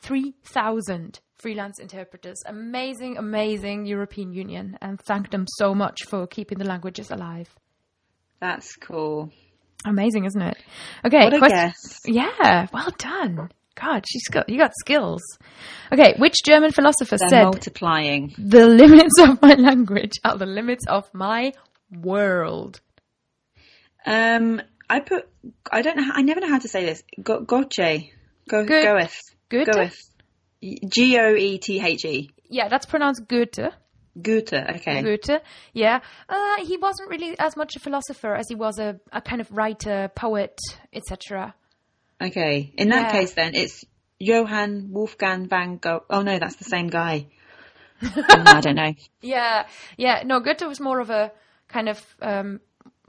3,000 freelance interpreters. Amazing, amazing European Union, and thank them so much for keeping the languages alive. That's cool. Amazing, isn't it? Okay, What a guess. Yeah, well done. God, she's got you got skills. Okay, which German philosopher They're said multiplying. the limits of my language are the limits of my world? Um, I put. I don't know. I never know how to say this. Go, goche. Go, Good. goeth. Goethe? Goeth. G o e t h e. Yeah, that's pronounced Goethe. Goethe. Okay. Goethe. Yeah, uh, he wasn't really as much a philosopher as he was a, a kind of writer, poet, etc. Okay. In that Yeah. case, then it's Johann Wolfgang von Goethe. Oh no, that's the same guy. Oh, I don't know. Yeah, yeah. No, Goethe was more of a kind of um,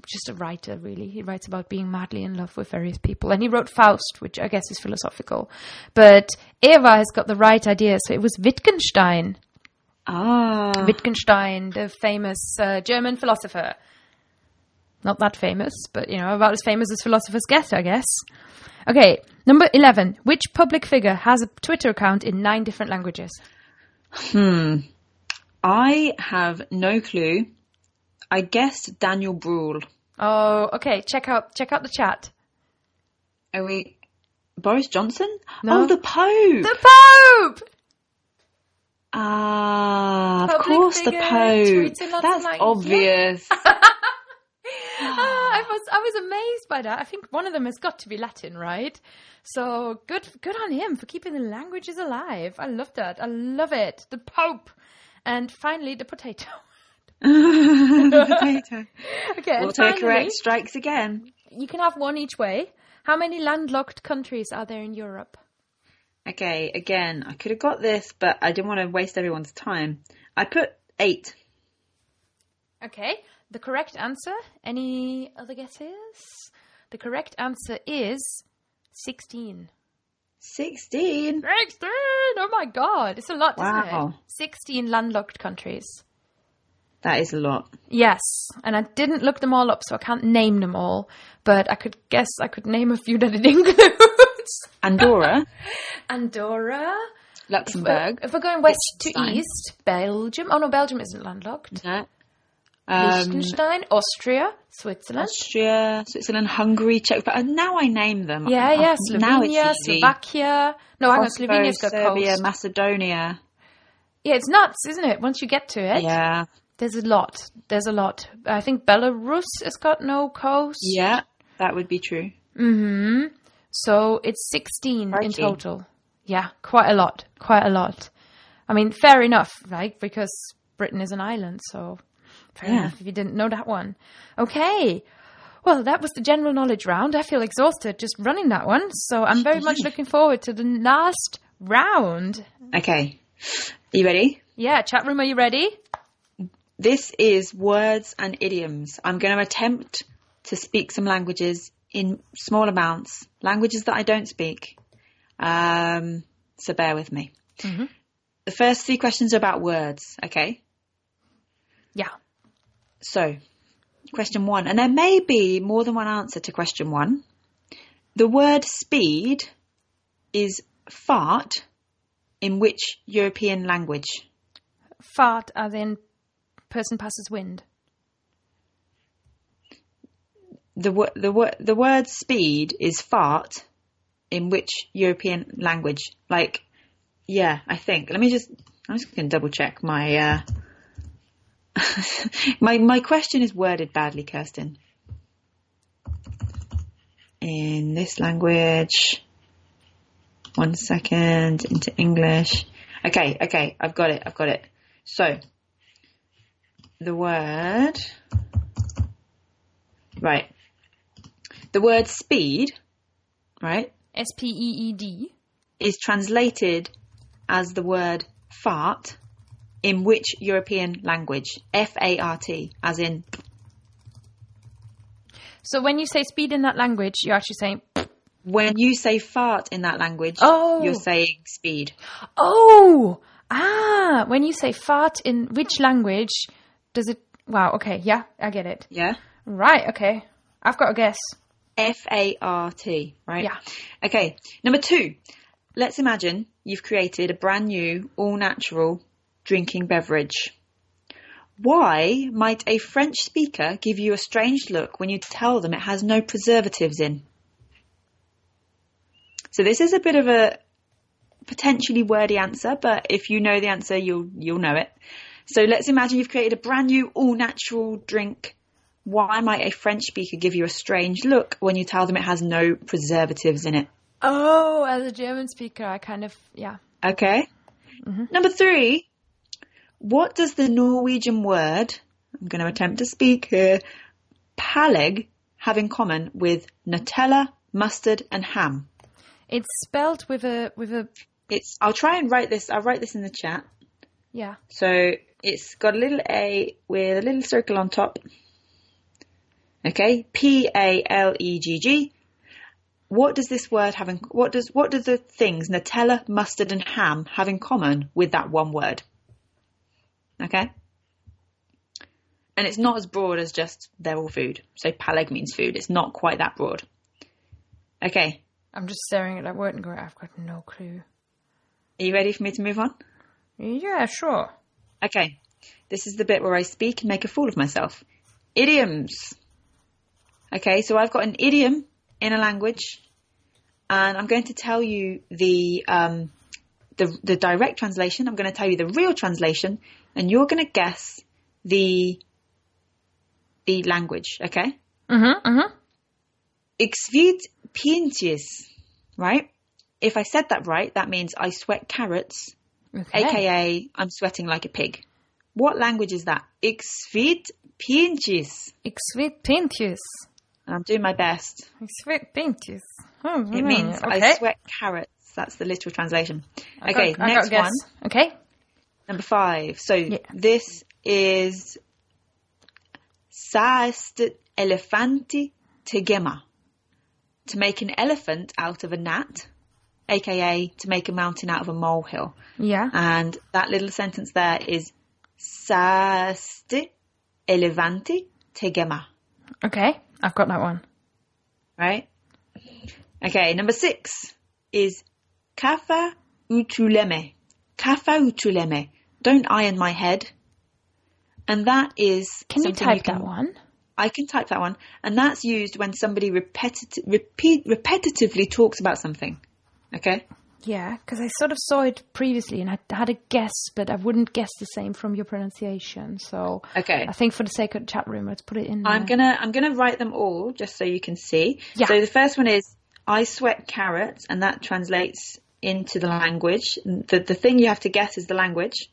just a writer, really. He writes about being madly in love with various people, and he wrote Faust, which I guess is philosophical. But Eva has got the right idea, so it was Wittgenstein. Ah. Wittgenstein, the famous uh, German philosopher. Not that famous, but you know, about as famous as philosophers get, I guess. Okay, number 11. Which public figure has a Twitter account in nine different languages? Hmm. I have no clue. I guessed Daniel Bruhl. Oh, okay. Check out check out the chat. Are we Boris Johnson? No. Oh, the Pope. The Pope. Ah, of course the Pope. tweets in lots of That's languages. obvious. Ah, I was I was amazed by that. I think one of them has got to be Latin, right? So good good on him for keeping the languages alive. I love that. I love it. The Pope. And finally the potato. Potato. Okay, and Autocorrect finally, strikes again. you can have one each way. How many landlocked countries are there in Europe? Okay, again, I could have got this, but I didn't want to waste everyone's time. I put eight. Okay, the correct answer. Any other guesses? The correct answer is 16. Sixteen. 16! Oh my god, it's a lot, isn't Wow. it? 16 landlocked countries. That is a lot. Yes, and I didn't look them all up, so I can't name them all, but I could guess I could name a few that it includes. Andorra, Andorra. Luxembourg. If we're going west to east, Belgium. Oh no, Belgium isn't landlocked. No. Um, Liechtenstein, Austria, Switzerland. Austria, Switzerland, Hungary, Czech. But uh, now I name them. Yeah, Uh, yeah, now it's Slovenia, easy. Slovakia. No, hang on, Slovenia's got Serbia, coast. Macedonia. Yeah, it's nuts, isn't it? Once you get to it, Yeah, there's a lot. There's a lot. I think Belarus has got no coast. yeah, that would be true. hmm So it's 16 in total. Yeah, quite a lot. Quite a lot. I mean, fair enough, right? Because Britain is an island, so fair Yeah. enough if you didn't know that one. Okay. Well, that was the general knowledge round. I feel exhausted just running that one, so I'm very much looking forward to the last round. Okay, are you ready? Yeah, chat room, are you ready? This is words and idioms. I'm going to attempt to speak some languages in small amounts, languages that I don't speak. Um, so bear with me. The first three questions are about words, okay? Yeah. So, question one, and there may be more than one answer to question one. The word speed is fart in which European language? Fart as in person passes wind. The, the, the word speed is fart in which European language? Like, yeah, I think. Let me just, I'm just going to double check my, uh, my, my question is worded badly, Kirsten. In this language. One second into English. Okay, okay, I've got it, I've got it. So, the word, right. The word speed, right, S P E E D. is translated as the word fart in which European language? F A R T, as in So when you say speed in that language, you're actually saying, when you say fart in that language, Oh. you're saying speed. oh, ah. When you say fart in which language, does it? Wow. Okay. Yeah, I get it. Yeah? Right. Okay. I've got a guess. F A R T, right? Yeah. Okay, number two. Let's imagine you've created a brand new, all natural drinking beverage. Why might a French speaker give you a strange look when you tell them it has no preservatives in? So this is a bit of a potentially wordy answer, but if you know the answer, you'll you'll know it. So let's imagine you've created a brand new all natural drink. Why might a French speaker give you a strange look when you tell them it has no preservatives in it? Oh, as a German speaker, I kind of yeah. Okay. Mm-hmm. Number three, what does the Norwegian word, I'm going to attempt to speak here, pålegg have in common with Nutella, mustard, and ham? It's spelled with a with a It's, I'll try and write this, I'll write this in the chat. yeah. So it's got a little A with a little circle on top. Okay, P A L E G G. What does this word have in, what does, what do the things Nutella, mustard and ham have in common with that one word? Okay? And it's not as broad as just they're all food. So pålegg means food. It's not quite that broad. Okay. I'm just staring at that word and going, I've got no clue. Are you ready for me to move on? Yeah, sure. Okay, this is the bit where I speak and make a fool of myself. Idioms. Okay, so I've got an idiom in a language, and I'm going to tell you the um, the the direct translation. I'm going to tell you the real translation, and you're going to guess the the language. Okay. Mm-hmm. Mm-hmm. Exvid pientes, right? If I said that right, that means I sweat carrots Okay. aka I'm sweating like a pig. What language is that? Exvid pinches. Exvid pintus. And I'm doing my best. Exvid pintus. Oh, It mm, means okay. I sweat carrots. That's the literal translation. I Okay, got- I next one, Okay. number five. So Yeah. this is Saest elefanti tegema. To make an elephant out of a gnat, aka to make a mountain out of a molehill. Yeah. And that little sentence there is Saesti elefanti tegema. Okay. I've got that one. Right? Okay, number six is Kafa utuleme. Kafa utuleme. Don't iron my head. And that is Can you type can, that one? I can type that one. And that's used when somebody repeti- repeat, repetitively talks about something. Okay? Yeah, because I sort of saw it previously and I had a guess, but I wouldn't guess the same from your pronunciation. So Okay. I think for the sake of the chat room, let's put it in. There. I'm gonna I'm gonna write them all just so you can see. Yeah. So the first one is I sweat carrots, and that translates into the language. The the thing you have to guess is the language.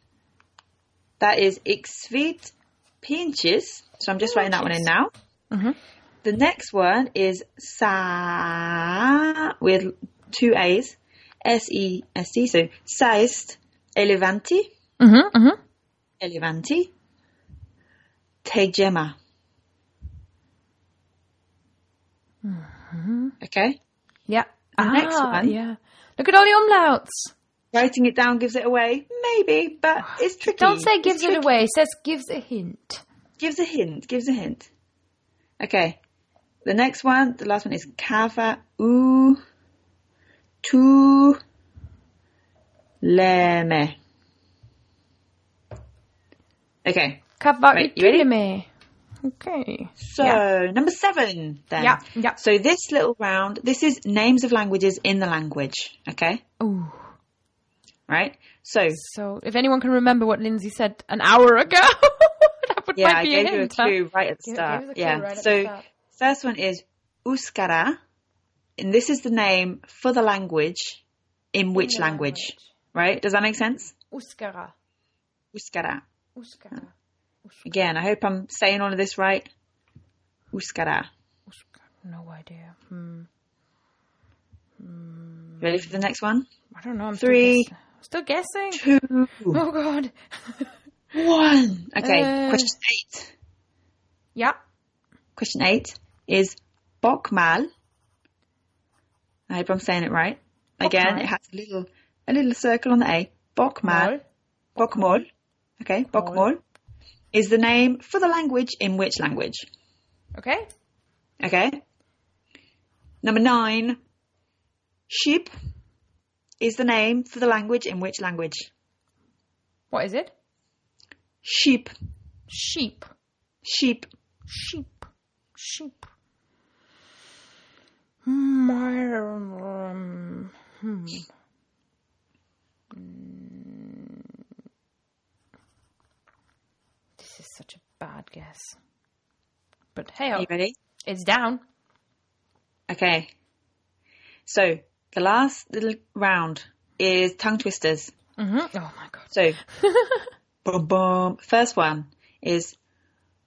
That is Ixvit pinches. So I'm just writing that one in now. Mhm. The next one is sa with two A's, S E S T. So saist elevanti, Mm-hmm, mm-hmm. elevanti, tegema. Okay. Yeah. The next Ah, one. Yeah. Look at all the umlauts. Writing it down gives it away, maybe, but it's tricky. Don't say gives it away. It says gives a hint. Gives a hint. Gives a hint. Okay. The next one, the last one is kava u tu leme. Okay. Kava Right, you ready? utuleme. Okay. So Yeah. number seven then. Yeah, yeah. So this little round, this is names of languages in the language. Okay. Ooh. Right. So So if anyone can remember what Lindsay said an hour ago, that would yeah, might I be gave a you a hint. huh? clue right at the start. give us a clue yeah. right at the so start. first one is Euskara, and this is the name for the language in which the language, right? Does that make sense? Uskara. Uskara. Uskara. Again, I hope I'm saying all of this right. Uskara. No idea. Hmm. Ready for the next one? I don't know. I'm Three. Still, guess- still guessing. Two, Oh god. one. Okay, Uh. question eight. yeah. Question eight is Bokmål. I hope I'm saying it right. Again, it has a little a little circle on the A. Bokmål. Bokmol. Okay, Bokmol is the name for the language in which language? Okay. Okay. Number nine. Shqip is the name for the language in which language? What is it? Sheep. Sheep. Sheep. Sheep. Sheep. Um, hmm. Mm. This is such a bad guess. But hey, Are you ready? it's down. Okay. So the last little round is tongue twisters. hmm Oh my god. So, boom, boom. First one is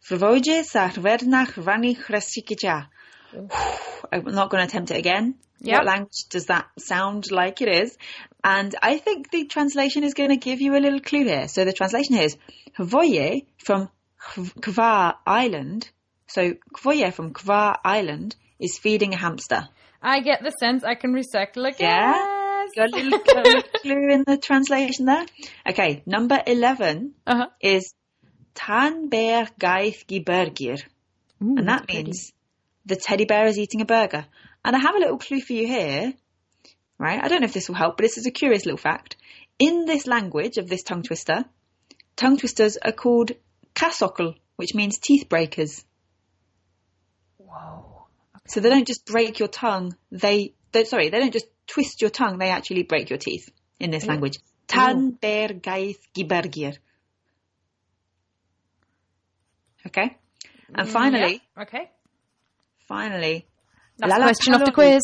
sa hvernach rani chresikija. I'm not going to attempt it again. Yep. What language does that sound like it is? And I think the translation is going to give you a little clue here. So the translation here is Hvoje from Hvar Island. So Kvoje from Hvar Island is feeding a hamster. I get the sense I can recycle again. Yeah? Got a little, got a little clue in the translation there? Okay, number 11 Uh-huh. is Tanber Gaith Gibergir. And that means the teddy bear is eating a burger. And I have a little clue for you here, right? I don't know if this will help, but this is a curious little fact. In this language of this tongue twister, tongue twisters are called kasokkel, which means teeth breakers. Whoa. So they don't just break your tongue, they, they sorry, they don't just twist your tongue, they actually break your teeth in this oh. language. Tan oh. ber gaith gibergir. Okay? And mm, finally, Yeah. Okay. Finally, Last Lala question of the quiz.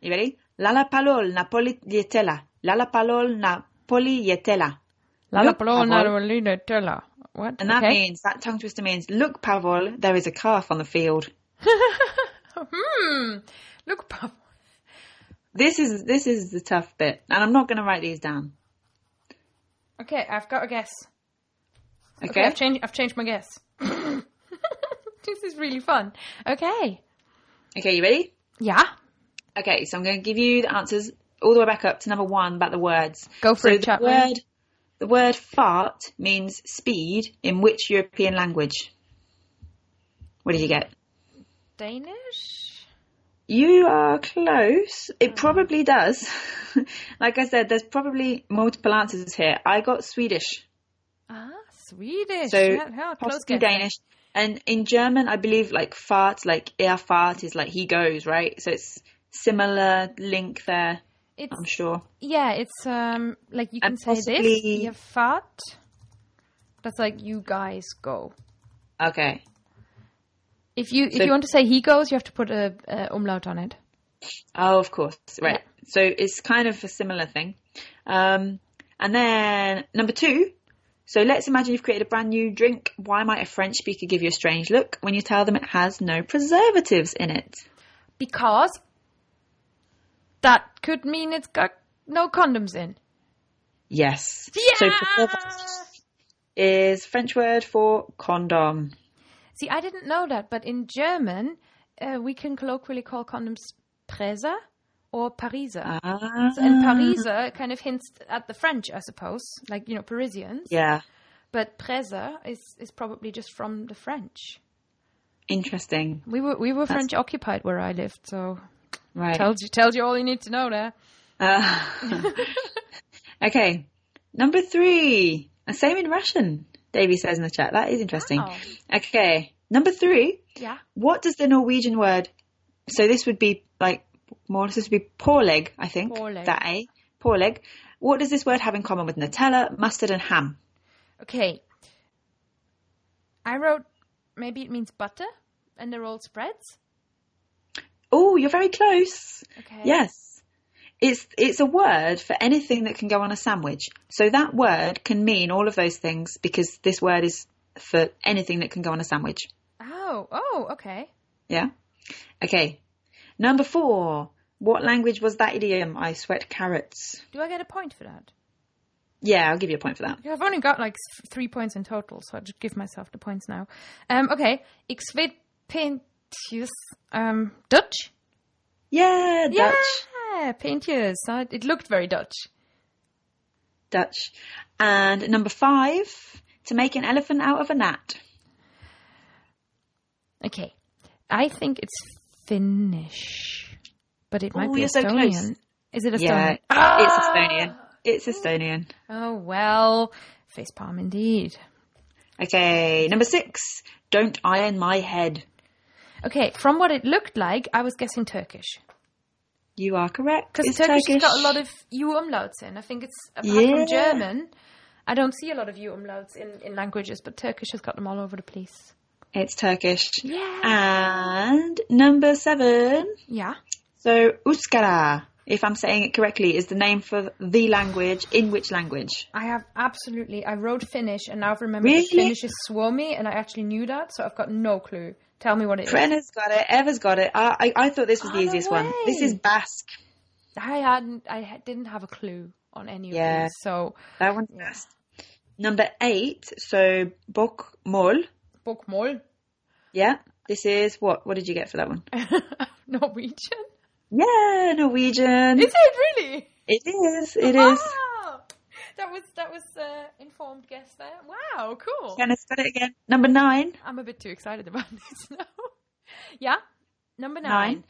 You ready? Lala palol napoli yetela. Lala palol napoli yetela. Lala Palol Pavel. Narolina Tella. What? And that okay. means, that tongue twister means, look, Pavol, there is a calf on the field. Hmm. Look, Pavel. This is, this is the tough bit. And I'm not going to write these down. Okay, I've got a guess. Okay? Okay, I've changed. I've changed my guess. this is really fun. Okay. Okay, you ready? Yeah. Okay, so I'm going to give you the answers all the way back up to number one about the words. Go for so it, the Chapman. word, the word fart means speed in which European language? What did you get? Danish. You are close. It probably does. like I said, there's probably multiple answers here. I got Swedish, Ah, Swedish. so yeah, close possibly. Danish. And in German, I believe like fart, like er fart is like he goes, right? So it's similar link there, It's I'm sure. yeah. It's um like you can And say this. possibly- Ihr fahrt. That's like you guys go. Okay. If you if So- you want to say he goes, you have to put a, a umlaut on it. Oh, of course. Right. So it's kind of a similar thing. Um, and then number two. So let's imagine you've created a brand new drink. Why might a French speaker give you a strange look when you tell them it has no preservatives in it? Because that could mean it's got no condoms in. Yes. Yeah! So preservatives is French word for condom. See, I didn't know that, but in German, uh, we can colloquially call condoms Presa or Pariser. Ah. And Pariser kind of hints at the French, I suppose, like, you know, Parisians. Yeah. But Presa is, is probably just from the French. Interesting. We were we were French occupied where I lived, so Right. tells you tells you all you need to know there. Uh, okay. Number three. Same in Russian, Davey says in the chat. That is interesting. Wow. Okay. Number three. Yeah. What does the Norwegian word? So this would be like more. supposed to be pålegg, I think. Pålegg. That a pålegg. What does this word have in common with Nutella, mustard, and ham? Okay. I wrote maybe it means butter and the rolled spreads. Oh, you're very close. Okay. Yes. It's it's a word for anything that can go on a sandwich. So that word can mean all of those things because this word is for anything that can go on a sandwich. Oh, oh, okay. Yeah. Okay. Number four. What language was that idiom? I sweat carrots. Do I get a point for that? Yeah, I'll give you a point for that. I've only got like three points in total, so I'll just give myself the points now. Um, okay, ik weet pintjes. Um, Dutch? Yeah, Dutch. Yeah, pintjes. Uh, it looked very Dutch. Dutch. And number five, to make an elephant out of a gnat. Okay, I think it's Finnish, but it might Oh, be you're so Estonian. Is it Yeah, Estonian? it's Estonian. It's Estonian. Oh well, facepalm indeed. Okay, number six, don't iron my head. Okay, from what it looked like, I was guessing Turkish. You are correct. Because Turkish, has Turkish. got a lot of U umlauts in. I think it's apart Yeah. from German. I don't see a lot of U umlauts in, in languages, but Turkish has got them all over the place. It's Turkish. Yeah. And number seven, Yeah. so Euskara, if I'm saying it correctly, is the name for the language. In which language? I have absolutely. I wrote Finnish, and now I've remembered Really? Finnish is Suomi, and I actually knew that, so I've got no clue. Tell me what it is. Brenna's got it. Eva's got it. I, I, I thought this was Oh, the no easiest one. This is Basque. I hadn't. I didn't have a clue on any of Yeah. these. So That one's fast. Number eight, so Bokmål. Bokmål, Yeah. This is what? What did you get for that one? Norwegian. Yeah, Norwegian. Is it really? It is. It is. That was that was uh, informed guess there. Wow, cool. Brenna's got it again. Number nine. I'm a bit too excited about this now. yeah, number nine, Nine.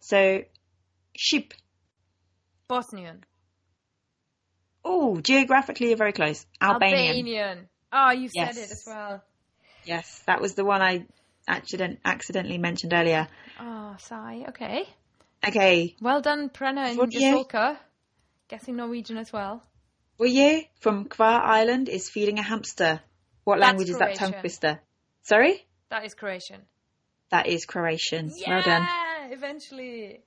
So, Shqip. Bosnian, Oh, geographically you're very close. Albanian. Albanian. Oh, you said it as well. Yes, that was the one I accident accidentally mentioned earlier. Oh, sigh. Okay. Okay, Well done, Brenna and? Jasulka. Guessing Norwegian as well. were you from Hvar Island is feeding a hamster. What That's language is that tongue twister? Sorry? That is Croatian. That is Croatian. Yeah, Well done. eventually.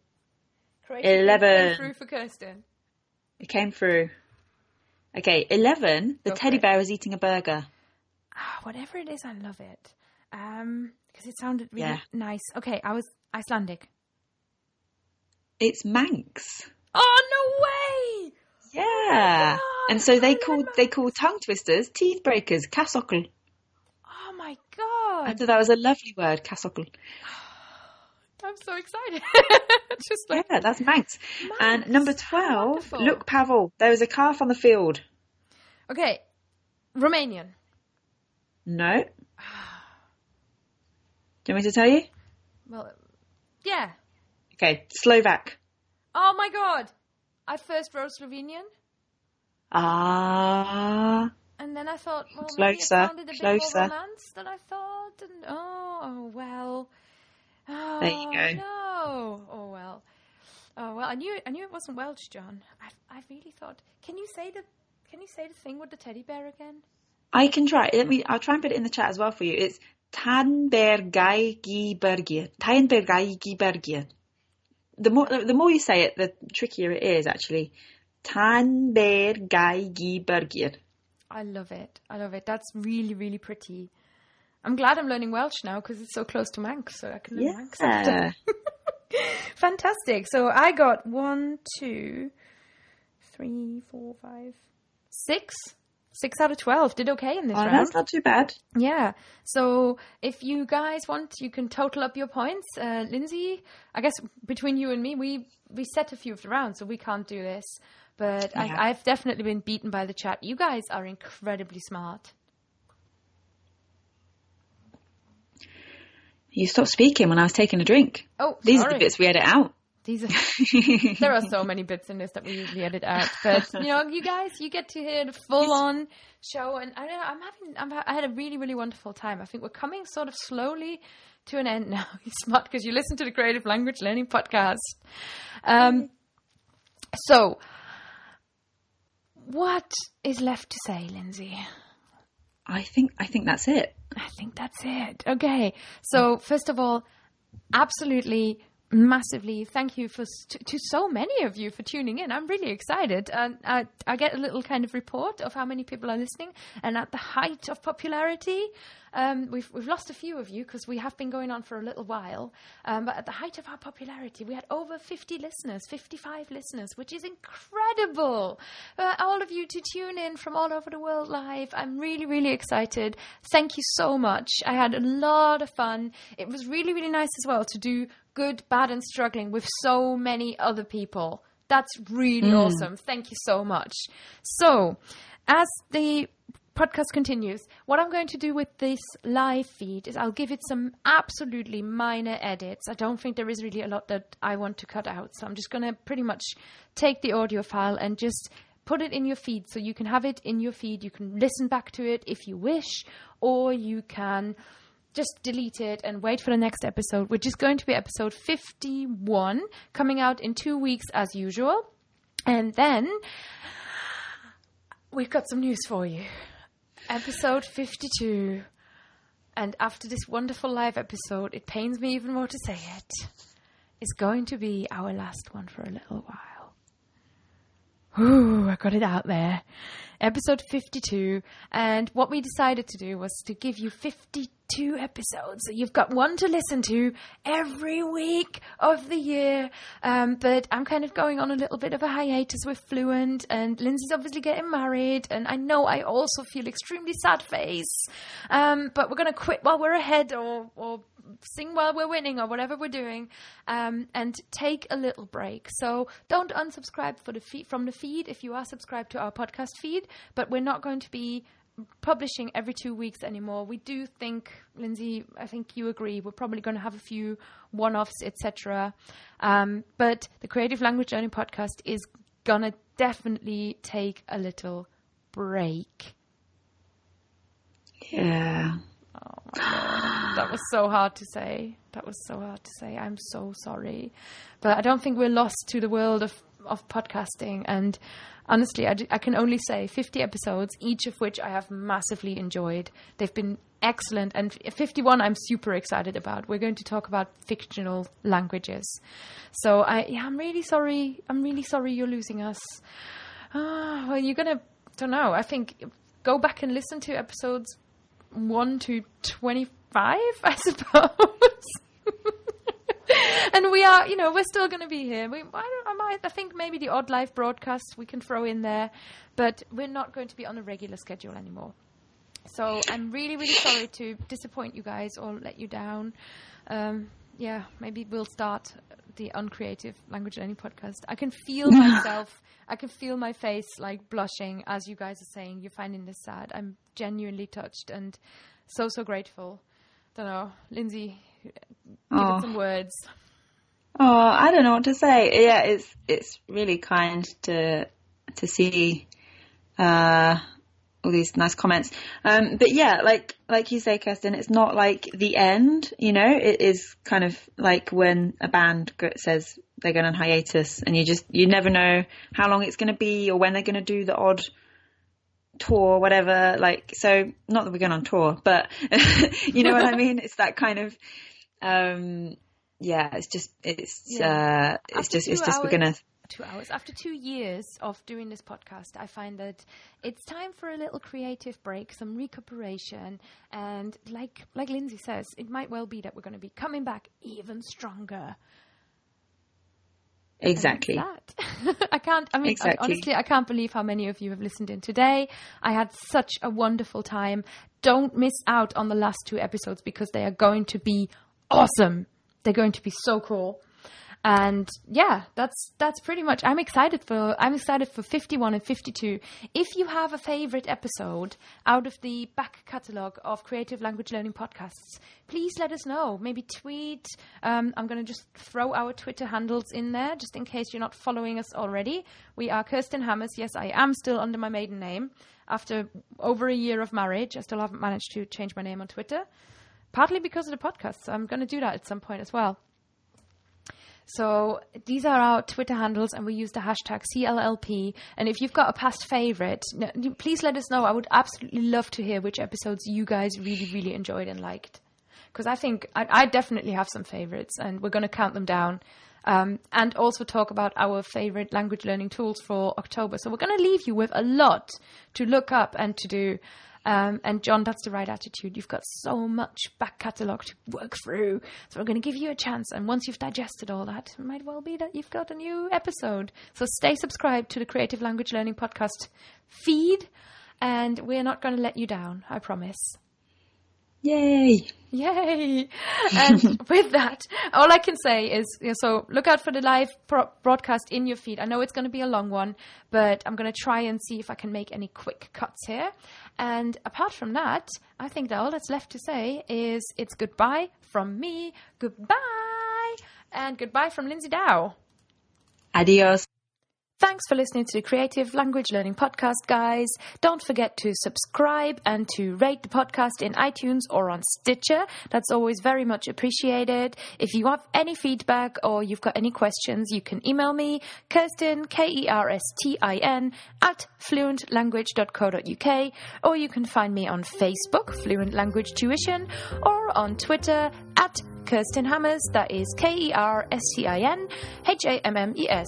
Croatian Eleven. came through for Kerstin. It came through. Okay, 11. The Go teddy bear is eating a burger. Ah, whatever it is, I love it. Um, because it sounded really Yeah. nice. Okay, I was Icelandic. It's Manx. Oh no way! Yeah. God, and so they I called they called tongue twisters teeth breakers, kasokkel. Oh my I god! thought that was a lovely word, kasokkel. I'm so excited. Just like Yeah, that's Manx. And number 12, wonderful. look, Pavel, there was a calf on the field. okay, Romanian. No. Do you want me to tell you? Well, yeah. Okay, Slovak. Oh my god! I first wrote Slovenian, Ah. and then I thought, well, maybe it Closer, sounded a bit closer. more romance than I thought. And oh, oh well. Oh, There you go. No. Oh well. Oh well. I knew. I knew it wasn't Welsh, John. I, I really thought. Can you say the? Can you say the thing with the teddy bear again? I can try. Let me. I'll try and put it in the chat as well for you. It's Tanbergaigibergir. Tanbergaigibergir. The more the more you say it, the trickier it is. Actually, Tanbergaigibergir. I love it. I love it. That's really, really pretty. I'm glad I'm learning Welsh now because it's so close to Manx, so I can learn Manx. Yeah. Fantastic. So I got one, two, three, four, five, six. Six out of twelve. Did okay in this Oh, round. that's not too bad. Yeah. So if you guys want, you can total up your points. Uh, Lindsay, I guess between you and me, we we set a few of the rounds, so we can't do this. But Yeah. I, I've definitely been beaten by the chat. You guys are incredibly smart. You stopped speaking when I was taking a drink. Oh, These are the bits we edit out. These are there are so many bits in this that we usually edit out, but you know, you guys, you get to hear the full-on show, and I don't know, I'm having, I'm, I had a really, really wonderful time. I think we're coming sort of slowly to an end now. You're smart because you listen to the Creative Language Learning Podcast. Um, so, what is left to say, Lindsay? I think I think that's it. I think that's it. Okay. So, first of all, absolutely massively thank you for to, to so many of you for tuning in. I'm really excited. I, I get a little kind of report of how many people are listening. And at the height of popularity, um, we've we've lost a few of you because we have been going on for a little while. Um, but at the height of our popularity, we had over 50 listeners, 55 listeners, which is incredible. Uh, all of you to tune in from all over the world live. I'm really really excited. Thank you so much. I had a lot of fun. It was really really nice as well to do good, bad, and struggling with so many other people. That's really mm. awesome. Thank you so much. So, as the podcast continues, what I'm going to do with this live feed is I'll give it some absolutely minor edits. I don't think there is really a lot that I want to cut out. So I'm just going to pretty much take the audio file and just put it in your feed so you can have it in your feed. You can listen back to it if you wish, or you can just delete it and wait for the next episode, which is going to be episode 51, coming out in two weeks as usual. And then we've got some news for you. Episode 52. And after this wonderful live episode, it pains me even more to say it, is going to be our last one for a little while. Ooh, I got it out there. Episode 52. And what we decided to do was to give you 52 episodes. So you've got one to listen to every week of the year. Um, but I'm kind of going on a little bit of a hiatus with Fluent, and Lindsay's obviously getting married. And I know I also feel extremely sad face. Um, but we're going to quit while we're ahead or, or sing while we're winning or whatever we're doing, um, and take a little break. So don't unsubscribe for the feed, from the feed if you are subscribed to our podcast feed. But we're not going to be publishing every two weeks anymore. We do think, Lindsay, I think you agree, we're probably going to have a few one-offs, etc. Um, but the Creative Language Learning podcast is gonna definitely take a little break. Yeah. Oh That was so hard to say. That was so hard to say. I'm so sorry. But I don't think we're lost to the world of, of podcasting. And honestly, I, can only say 50 episodes, each of which I have massively enjoyed. They've been excellent. And f- 51, I'm super excited about. We're going to talk about fictional languages. So I, yeah, I'm really sorry. I'm really sorry you're losing us. Ah, well, you're going to, don't know. I think go back and listen to episodes 1 to 25, I suppose. and we are, you know, we're still going to be here. We, I, don't, I, might, I think maybe the odd live broadcast we can throw in there, but we're not going to be on a regular schedule anymore. So I'm really, really sorry to disappoint you guys or let you down. Um, yeah, maybe we'll start the uncreative language learning podcast. I can feel myself, I can feel my face like blushing as you guys are saying you're finding this sad. I'm genuinely touched and so, so grateful. Don't know, Lindsay, give Oh. it some words. Oh, I don't know what to say. Yeah, it's it's really kind to to see uh, all these nice comments. Um, but yeah, like like you say, Kerstin, it's not like the end. You know, it is kind of like when a band says they're going on hiatus, and you just you never know how long it's going to be or when they're going to do the odd tour, whatever. Like, so not that we're going on tour, but you know what I mean. It's that kind of. Um, yeah, it's just it's Yeah. uh it's just it's just we're gonna two hours. After two years of doing this podcast, I find that it's time for a little creative break, some recuperation, and like like Lindsay says, it might well be that we're going to be coming back even stronger. Exactly. that. I can't. I mean, Exactly. honestly, I can't believe how many of you have listened in today. I had such a wonderful time. Don't miss out on the last two episodes because they are going to be awesome. They're going to be so cool. And yeah, that's that's pretty much. I'm excited for I'm excited for 51 and 52. If you have a favorite episode out of the back catalog of creative language learning podcasts, please let us know. Maybe tweet. Um, I'm going to just throw our Twitter handles in there just in case you're not following us already. We are Kerstin Hammes. Yes, I am still under my maiden name after over a year of marriage. I still haven't managed to change my name on Twitter, partly because of the podcast. So I'm going to do that at some point as well. So these are our Twitter handles, and we use the hashtag CLLP. And if you've got a past favorite, please let us know. I would absolutely love to hear which episodes you guys really, really enjoyed and liked. because I think I, I definitely have some favorites, and we're going to count them down. Um, and also talk about our favorite language learning tools for October. So we're going to leave you with a lot to look up and to do. Um, and John, that's the right attitude. You've got so much back catalogue to work through. So we're going to give you a chance. And once you've digested all that, it might well be that you've got a new episode. So stay subscribed to the Creative Language Learning Podcast feed. And we're not going to let you down, I promise. Yay! Yay! And with that, all I can say is you know, so look out for the live pro- broadcast in your feed. I know it's going to be a long one, but I'm going to try and see if I can make any quick cuts here. And apart from that, I think that all that's left to say is it's goodbye from me, goodbye, and goodbye from Lindsay Dow. Adios. Thanks for listening to the Creative Language Learning Podcast, guys. Don't forget to subscribe and to rate the podcast in iTunes or on Stitcher. That's always very much appreciated. If you have any feedback or you've got any questions, you can email me, Kerstin, K E R S T I N, at fluentlanguage.co.uk, or you can find me on Facebook, Fluent Language Tuition, or on Twitter, at Kerstin Hammes, that is K E R S T I N H A M M E S.